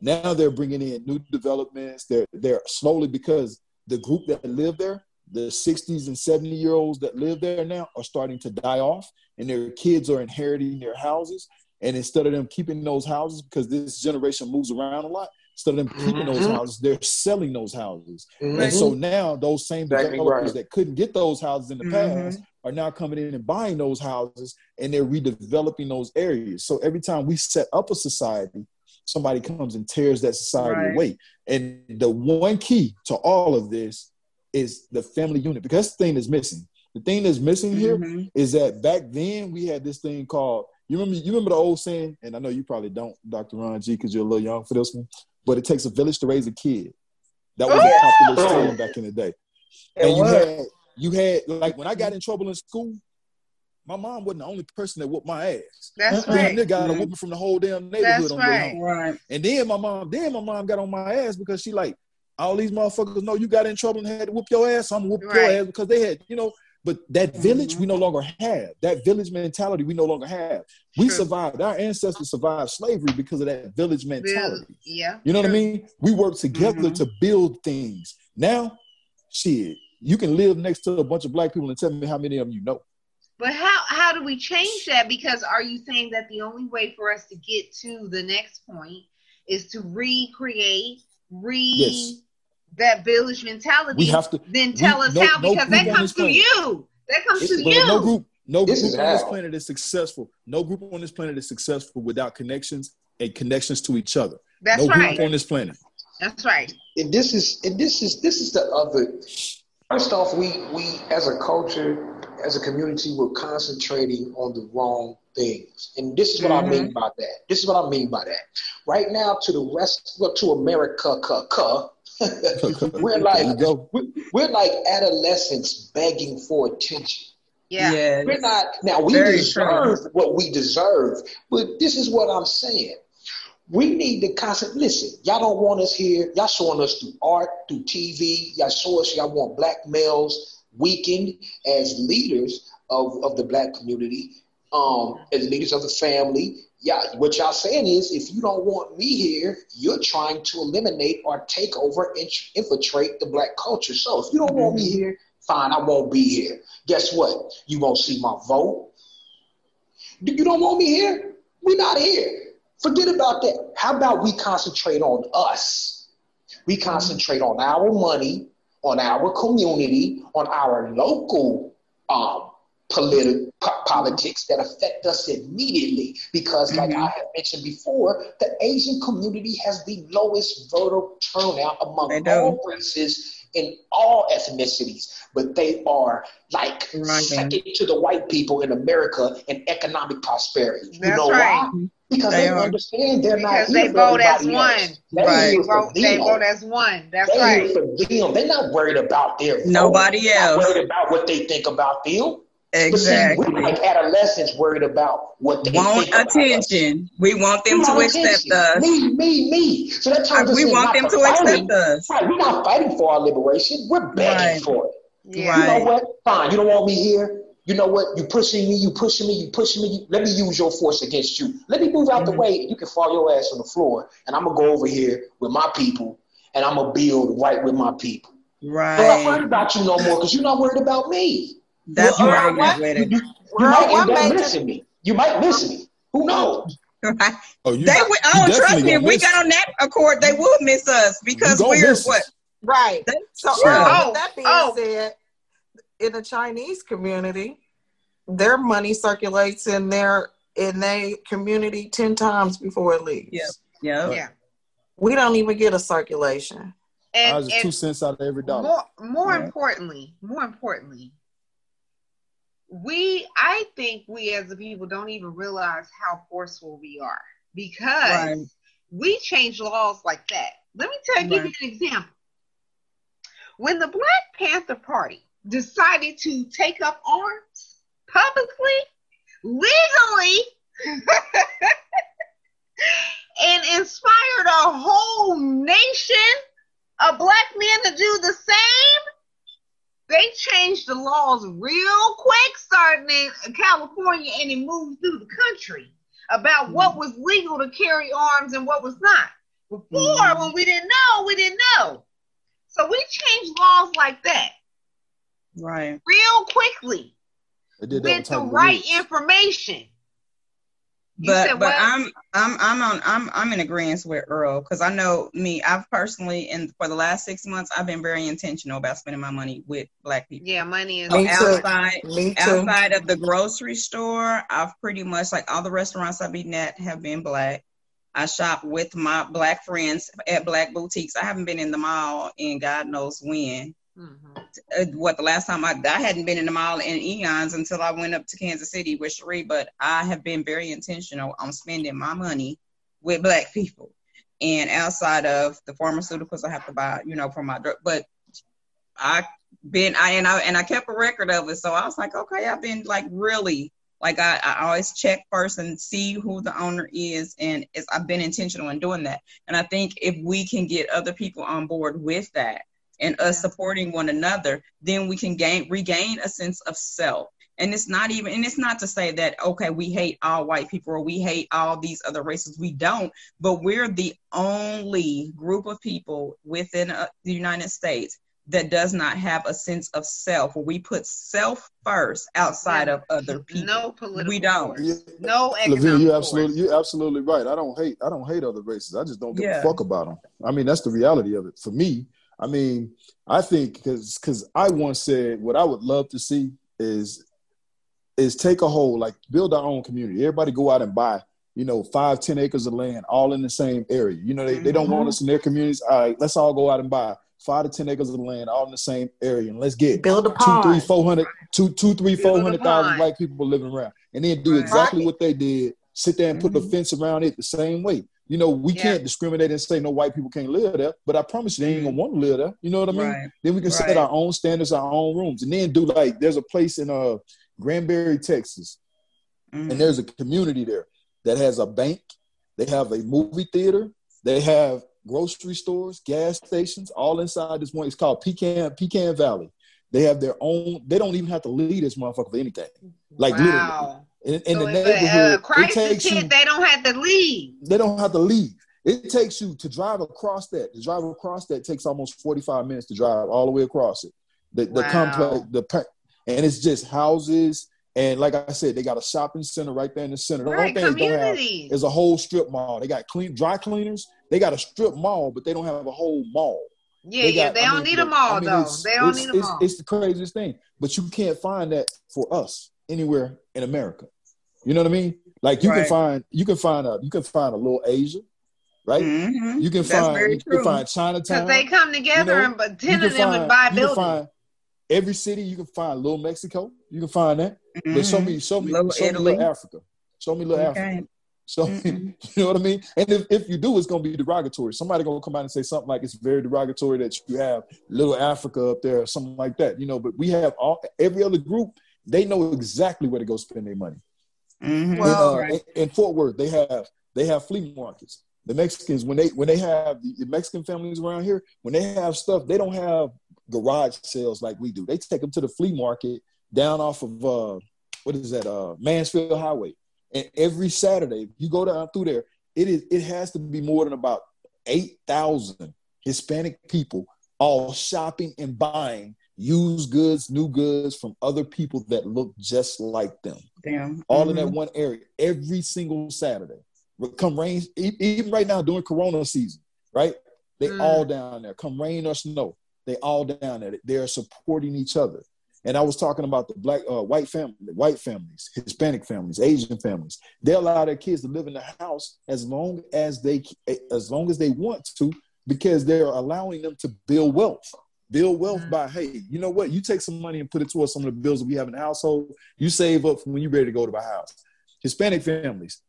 Now they're bringing in new developments. They're they're slowly because the group that live there, the 60s and 70 year olds that live there now, are starting to die off, and their kids are inheriting their houses. And instead of them keeping those houses, because this generation moves around a lot, instead of them keeping those Mhm. houses, they're selling those houses. Mhm. And so now those same Exactly developers right. that couldn't get those houses in the Mhm. past are now coming in and buying those houses and they're redeveloping those areas. So every time we set up a society, somebody comes and tears that society Right. away. And the one key to all of this is the family unit because the thing that's missing. The thing that's missing here Mhm. is that back then we had this thing called you remember you remember the old saying, and I know you probably don't, Dr. Ron G, because you're a little young for this one, but it takes a village to raise a kid. That was a popular saying back in the day. It And you was. had you had like when I got in trouble in school, my mom wasn't the only person that whooped my ass. That's. Right. nigga got a Mhm. whooping from the whole damn neighborhood That's on right. home. Right. And then my mom, then my mom got on my ass because she like, all these motherfuckers know you got in trouble and had to whoop your ass. So I'm gonna whoop Right. your ass because they had, you know. But that village Mhm. we no longer have. That village mentality we no longer have. We True. survived. Our ancestors survived slavery because of that village mentality. Yeah. You know what I mean? We work together Mhm. to build things. Now, shit, you can live next to a bunch of black people and tell me how many of them you know. But how how do we change that? Because are you saying that the only way for us to get to the next point is to recreate, re Yes. that village mentality? We have to. then tell we- us no- how no because that comes to you. That comes This to you. no group, no This group is on this how. planet is successful. No group on this planet is successful without connections and connections to each other. That's no right. group on this planet. That's right. and this is and this is this is the other first off we we as a culture as a community we're concentrating on the wrong things and this is what i mean by that this is what i mean by that right now to the rest well to america ca, ca, we're like we're, we're like adolescents begging for attention Yeah. Yes. we're not now we Very deserve what we deserve, but this is what I'm saying. We need to constantly listen. Y'all don't want us here. Y'all showing us through art, through TV. Y'all show us y'all want black males weakened as leaders of, of the black community, um, as leaders of the family. Yeah, what y'all saying is if you don't want me here, you're trying to eliminate or take over and infiltrate the black culture. So if you don't want me here, fine, I won't be here. Guess what? You won't see my vote. You don't want me here? We're not here. Forget about that. How about we concentrate on us? We concentrate on our money, on our community, on our local um, politi- po- politics that affect us immediately because, like Mhm. I have mentioned before, the Asian community has the lowest voter turnout among all races in all ethnicities, but they are like Right. second to the white people in America in economic prosperity. you know right. why? Because They they, are. understand they're Because not they here for vote as one. They Right. They here for vote, they vote as one. That's They right. here for them. They're not worried about their vote. Nobody They're not else. worried about what they think about them. But see, Exactly. we like adolescents worried about what they Want think about us. attention. We want them We to want accept attention. us. Me, me, me. So that turns uh, We want them for to accept us. Right, we're not fighting for our liberation. We're begging Right. for it. Yeah. You know what? Fine. You don't want me here. You know what? You pushing me. You pushing me. You pushing me. You, let me use your force against you. Let me move out Mhm. the way. and You can fall your ass on the floor, and I'm gonna go over here with my people, and I'm gonna build right with my people. Right. I'm not worried about you no more because you're not worried about me. That's Well, right. what- You, you, you Girl, might what end up missing me. You might miss me. Who knows? Right. Oh, you, They you would, oh, trust me, if we got on that accord, they would miss us because You gonna we're what? us. Right. They- So, Yeah. Oh, that being oh. said, in the Chinese community, their money circulates in their in their community ten times before it leaves. Yep. Yeah. Yeah. We don't even get a circulation. I And, two cents out of every dollar. more, more Yeah. importantly, more importantly, we, I think we as a people don't even realize how forceful we are because Right. we change laws like that. Let me tell you, give you an example. When the Black Panther Party decided to take up arms publicly, legally, and inspired a whole nation of black men to do the same, they changed the laws real quick, starting in California, and it moved through the country about what was legal to carry arms and what was not. Before, Mhm. when we didn't know, we didn't know. So we changed laws like that Right. real quickly They did with the top of the right roots. information. You But said but what? I'm I'm I'm on I'm I'm in agreement with Earl because I know me. I've personally and for the last six months I've been very intentional about spending my money with black people. Yeah, money is So Me too. outside Me too. outside of the grocery store, I've pretty much like all the restaurants I've been at have been black. I shop with my black friends at black boutiques. I haven't been in the mall in God knows when. Mhm. Uh, what the last time I I hadn't been in the mall in eons until I went up to Kansas City with Cherie, but I have been very intentional on spending my money with black people. And outside of the pharmaceuticals I have to buy, you know, for my drug, but I been I and I and I kept a record of it. So I was like, okay, I've been like really like I, I always check first and see who the owner is and it's I've been intentional in doing that. And I think if we can get other people on board with that and us Yeah. supporting one another, then we can gain regain a sense of self. And it's not even and it's not to say that okay, we hate all white people or we hate all these other races. We don't, but we're the only group of people within uh, the United States that does not have a sense of self where we put self first outside Yeah. of other people. No political We don't. Yeah. No economic Levine, you're absolutely you're absolutely right. I don't hate I don't hate other races. I just don't give Yeah. a fuck about them. I mean, that's the reality of it. For me, I mean, I think because because I once said what I would love to see is is take a whole like build our own community. Everybody go out and buy you know five ten acres of land all in the same area. You know they, they don't want us in their communities. All right, let's all go out and buy five to ten acres of land all in the same area and let's get Build a two, pond. three, four hundred, two, two, three, Build four a hundred thousand pond. black people living around, and then do Right. exactly Right. what they did. Sit there and put a Mhm. fence around it the same way. You know, we Yeah. can't discriminate and say no white people can't live there, but I promise you they ain't gonna want to live there. You know what I mean? Right. Then we can Right. set our own standards, our own rooms, and then do like there's a place in uh Granbury, Texas, Mhm. and there's a community there that has a bank, they have a movie theater, they have grocery stores, gas stations, all inside this one. It's called Pecan Pecan Valley. They have their own. They don't even have to lead this motherfucker for anything. Like wow. literally, in, in so the if a, neighborhood, it takes you. they don't have to leave. They don't have to leave. It takes you to drive across that. To drive across that takes almost forty five minutes to drive all the way across it. The the complex, the and it's just houses. And like I said, they got a shopping center right there in the center. The Right, only thing they don't have is a whole strip mall. They got clean dry cleaners. They got a strip mall, but they don't have a whole mall. yeah, They yeah. got- They I don't mean, need the- them all I mean, though. They don't need them it's, all. It's the craziest thing. But you can't find that for us. anywhere in America. You know what I mean? Like you Right. can find you can find a you can find a little Asia, right? Mhm. You can That's find very you can find Chinatown. Because Chinatown. they come together You know, and but ten can of them find- and buy you can buildings. find every city. You can find little Mexico. You can find that. But show me, show me, Little show me little Africa. Show me little Okay. Africa. So you know what I mean? And if, if you do, it's gonna be derogatory. Somebody gonna come out and say something like it's very derogatory that you have little Africa up there or something like that. You know, but we have all every other group, they know exactly where to go spend their money. Mhm. Well- in, uh, in, in Fort Worth, they have they have flea markets. The Mexicans, when they when they have the, the Mexican families around here, when they have stuff, they don't have garage sales like we do. They take them to the flea market down off of uh, what is that? Uh, Mansfield Highway. And every Saturday, you go down through there, it is it has to be more than about eight thousand Hispanic people all shopping and buying used goods, new goods from other people that look just like them Damn. all in Mhm. that one area every single Saturday. Come rain, even right now during Corona season, right? They Mm. all down there. Come rain or snow, they all down there. They're supporting each other. And I was talking about the black, uh, white family, white families, Hispanic families, Asian families. They allow their kids to live in the house as long as they, as long as they want to, because they're allowing them to build wealth. Build wealth Mhm. by, hey, you know what? You take some money and put it towards some of the bills that we have in the household. You save up for when you're ready to go to the house. Hispanic families,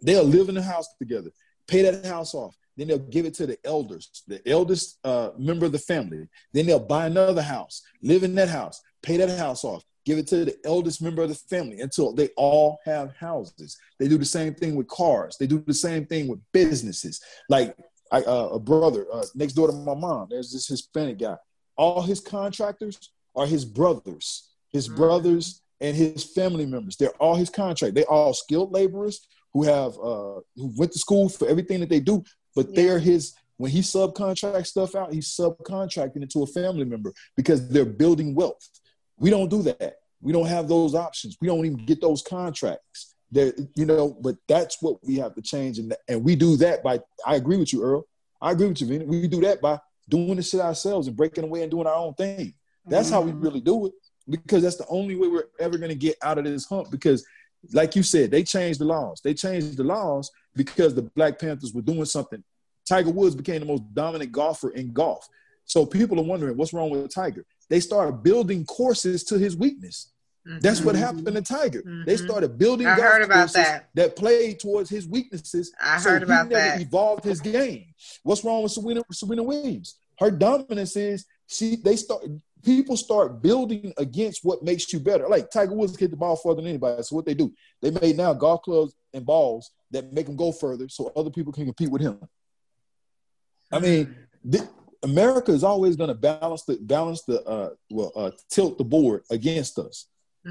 they'll live in the house together, pay that house off. Then they'll give it to the elders, the eldest uh, member of the family. Then they'll buy another house, live in that house, pay that house off, give it to the eldest member of the family until they all have houses. They do the same thing with cars. They do the same thing with businesses. Like I, uh, a brother uh, next door to my mom, there's this Hispanic guy. All his contractors are his brothers, his Mhm. brothers and his family members. They're all his contract. They're all skilled laborers who have uh, who went to school for everything that they do, but they're his. When he subcontracts stuff out, he's subcontracting it to a family member because they're building wealth. We don't do that. We don't have those options. We don't even get those contracts. There, you know, but that's what we have to change, and and we do that by. I agree with you, Earl. I agree with you, Vina. We do that by doing the shit ourselves and breaking away and doing our own thing. That's how we mm-hmm. really do it because that's the only way we're ever going to get out of this hump. Because, like you said, they changed the laws. They changed the laws because the Black Panthers were doing something. Tiger Woods became the most dominant golfer in golf. So people are wondering what's wrong with Tiger. They started building courses to his weakness. That's what Mhm. happened to Tiger. They Mhm. started building I golf heard about that. that played towards his weaknesses. I so heard he never that. evolved his game. What's wrong with Serena, Serena Williams? Her dominance is she they start people start building against what makes you better. Like Tiger Woods hit the ball further than anybody. So what they do, they made now golf clubs and balls that make him go further so other people can compete with him. I mean, th- America is always going to balance the balance the uh well uh tilt the board against us.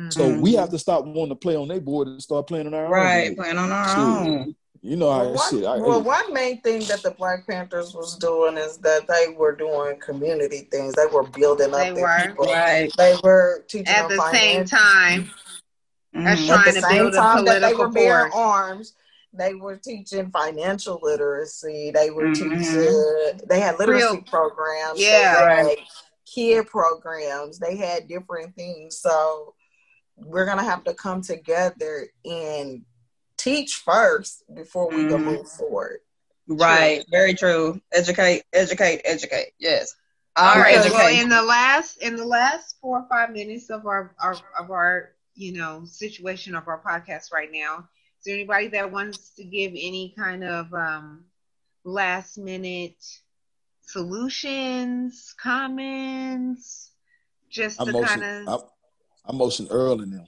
So we have to stop wanting to play on their board and start playing on our Right, own. board. playing on our Shit. own. You know how Well, one, shit. I, well, one main thing that the Black Panthers was doing is that they were doing community things. They were building up They their were. people. Right. They were teaching At them the same time, that's Mhm. trying At the to same build time that they were bearing force. arms, they were teaching financial literacy. They were Mhm. teaching. They had literacy Real- programs. Yeah. They had kid programs. They had different things. So we're gonna have to come together and teach first before we can Mhm. move forward. Right. Very true. Educate, educate, educate. Yes. All Our right. Well, in the last in the last four or five minutes of our, our of our you know situation of our podcast right now, is there anybody that wants to give any kind of um, last minute solutions, comments, just I'm to kind of? I'm motion Earl in them.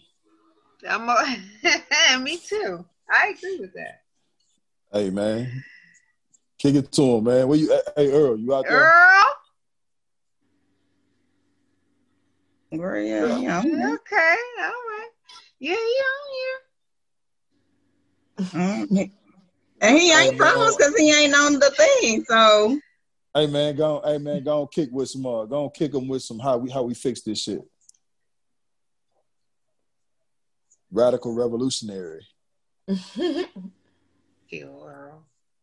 I'm me too. I agree with that. Hey man, kick it to him, man. Where you? Hey Earl, you out there? Earl. Where yeah, yeah. Okay. All right. Yeah, you on here. Mhm. And he ain't Hey, from us because he ain't on the thing. So Hey man, go. Hey man, go on kick with some. Uh, go on kick them with some. How we how we fix this shit. Radical revolutionary.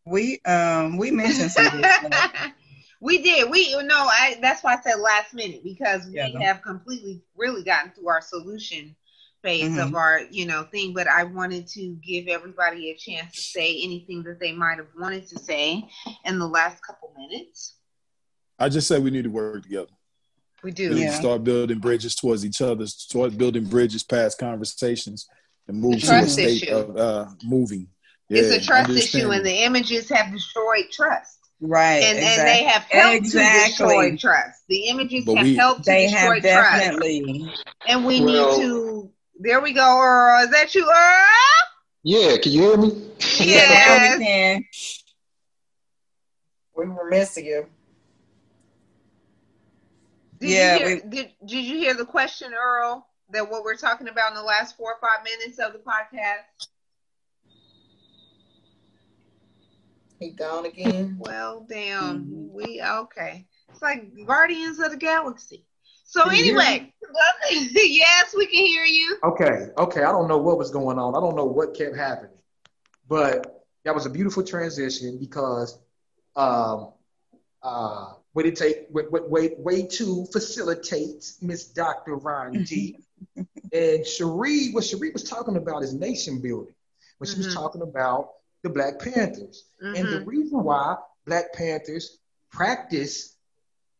We um we mentioned some of this stuff. we did. We no, I that's why I said last minute because we Yeah. have completely really gotten through our solution phase of Mhm. our, you know, thing. But I wanted to give everybody a chance to say anything that they might have wanted to say in the last couple minutes. I just say we need to work together. We We do. Yeah. start building bridges towards each other, start building bridges past conversations, and move to a Trust state issue. of uh, moving. it's a trust issue, and the images have destroyed trust. Right. and, and they have helped Exactly. to destroy trust. The images But have we- helped to they destroy have trust, definitely. and we Well- need to. There we go, Earl. Is that you, Earl? Yeah, can you hear me? Yeah, Yes. we can. We were missing you. Did Yeah, You hear, did Did you hear the question, Earl? That what we're talking about in the last four or five minutes of the podcast? He gone again. Well, damn, Mhm. we okay. It's like Guardians of the Galaxy. So Can anyway, yes, we can hear you. Okay, okay. I don't know what was going on. I don't know what kept happening, but that was a beautiful transition because um, uh, way to take way, way, way to facilitate Miss Dr. Ron G. and Cherie, what Cherie was talking about is nation building. When she was Mhm. talking about the Black Panthers. And the Mhm. reason why Black Panthers practice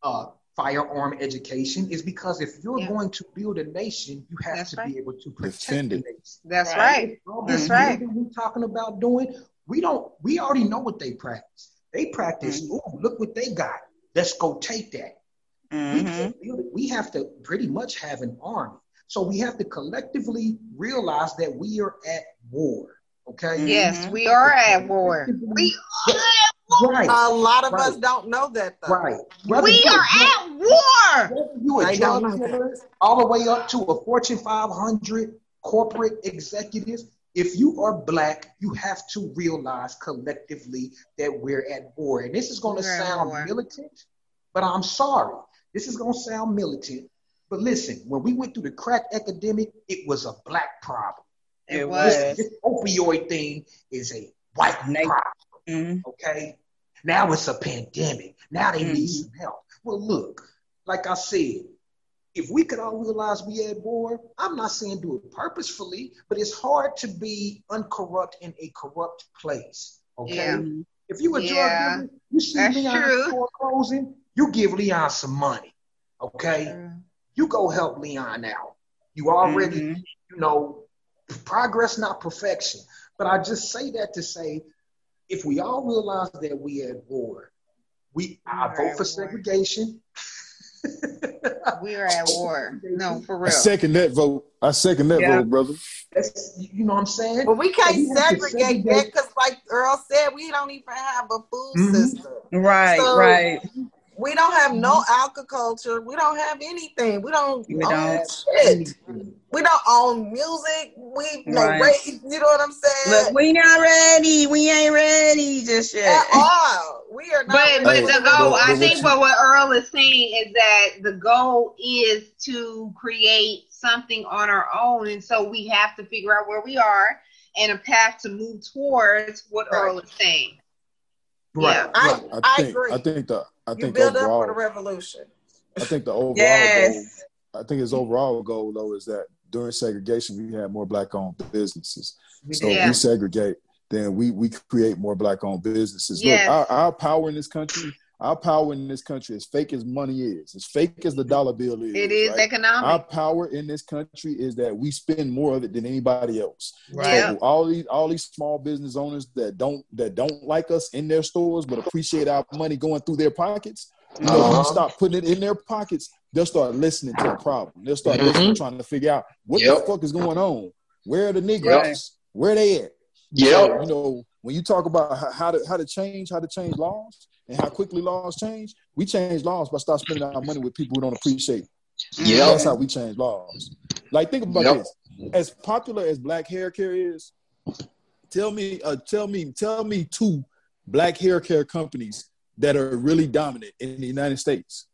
uh, firearm education is because if you're Yeah. going to build a nation, you have That's to right. be able to protect Defend the it. nation. That's Right. right. All this That's right. building we're talking about doing, we don't. We already know what they practice. They practice. Mm-hmm. Oh, look what they got. Let's go take that. We, Mhm. can't build it. we have to pretty much have an army. So we have to collectively realize that we are at war. Okay. Yes, Mhm. we are at war. We are at war. Right. A lot of us don't know that though. Right. Whether We you're- are at war. you a I don't drug dealer, all the way up to a Fortune 500 corporate executive, if you are black, you have to realize collectively that we're at war. And this is going to sound militant, but I'm sorry. This is going to sound militant. But listen, when we went through the crack epidemic, it was a black problem. It was. This opioid thing is a white problem. Mhm. Okay. Now it's a pandemic. Now they need Mhm. some help. Well, look, like I said, if we could all realize we had war, I'm not saying do it purposefully, but it's hard to be uncorrupt in a corrupt place. Okay. Yeah. If you a Yeah, drug dealer, you see that's Leon's true. store closing, you give Leon some money. Okay. Mm. You go help Leon out. You already Mhm. you know, progress, not perfection. But I just say that to say, if we all realize that we at war, we I We're vote for segregation. We are at war. No, for real. I second that vote. I second that Yeah. vote, brother. That's you know what I'm saying. But we can't We segregate segregate- that because, like Earl said, we don't even have a food Mhm. system. Right, So- right. We don't have no mm-hmm. agriculture. We don't have anything. We don't We own don't. shit. We don't own music. We no Right. rate. You know what I'm saying? Look, we not ready. We ain't ready just At yet. all. We are not. But but the goal, but I think, you- but what Earl is saying is that the goal is to create something on our own, and so we have to figure out where we are and a path to move towards what Right. Earl is saying. Right. Yeah. I, right. I I think agree. I think the I you think build up overall for the revolution. I think the overall goal Yes. I think his overall goal though is that during segregation we had more black owned businesses. So Yeah. if we segregate, then we we create more black owned businesses. Yes. Look, our, our power in this country, our power in this country, is fake as money is, as fake as the dollar bill is. It is right? economic. Our power in this country is that we spend more of it than anybody else. Right. So all these all these small business owners that don't that don't like us in their stores but appreciate our money going through their pockets, you know, Uh-huh. we stop putting it in their pockets, they'll start listening to the problem. They'll start Mhm. listening, trying to figure out what Yep. the fuck is going on. Where are the Negroes? Where are they at? So, you know, when you talk about how- how to how to change, how to change laws, and how quickly laws change, we change laws by stop spending our money with people who don't appreciate. it. Yep. That's how we change laws. Like think about Yep. this: as popular as black hair care is, tell me, uh, tell me, tell me two black hair care companies that are really dominant in the United States.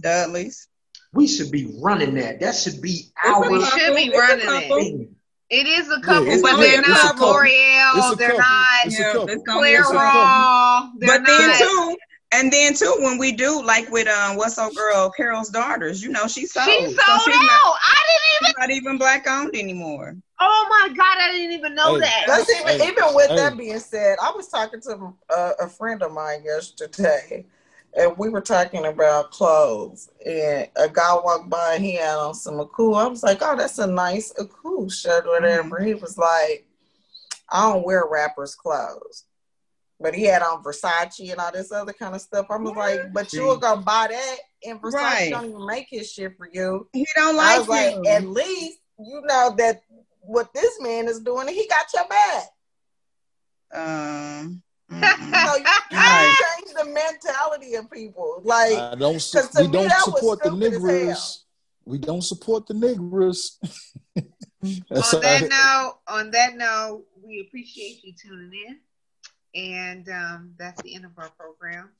Dudley's. We should be running that. That should be our We should be running couple. it. Thing. It is a couple, it's but they're not L'Oreal. They're not It's a Yeah, couple. it's gonna be a couple. Clairol. They're But then too, and then too, when we do like with um, what's old girl Carol's daughters, you know, she sold. She So sold she's out. not- I didn't even not even black owned anymore. Oh my God, I didn't even know Hey, that. That's even Hey, even with hey. that being said, I was talking to a, a friend of mine yesterday, and we were talking about clothes. And a guy walked by, and he had on some Akoo. I was like, "Oh, that's a nice Akoo shirt, or whatever." He was like, "I don't wear rappers' clothes." But he had on Versace and all this other kind of stuff. I was like, but you were gonna buy that, and Versace Right. don't even make his shit for you. He don't like I was like, at least you know that what this man is doing, he got your back. um. So you, you gotta change the mentality of people. Like, I don't. su- 'cause to We me, don't support the stupid as hell. niggers. We don't support the niggers. On that all. note, on that note, we appreciate you tuning in. And um, that's the end of our program.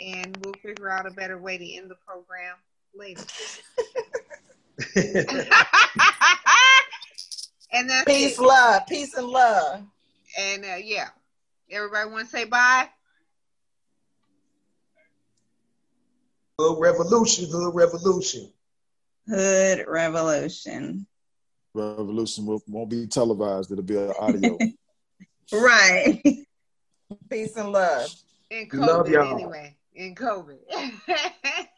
And we'll figure out a better way to end the program later. and that's peace, it. love, peace and love. And uh, yeah, everybody want to say bye? Hood revolution, hood revolution. Hood Revolution. Revolution will, won't be televised. It'll be an audio. Right. Peace and love. In Love COVID, y'all. anyway. In COVID.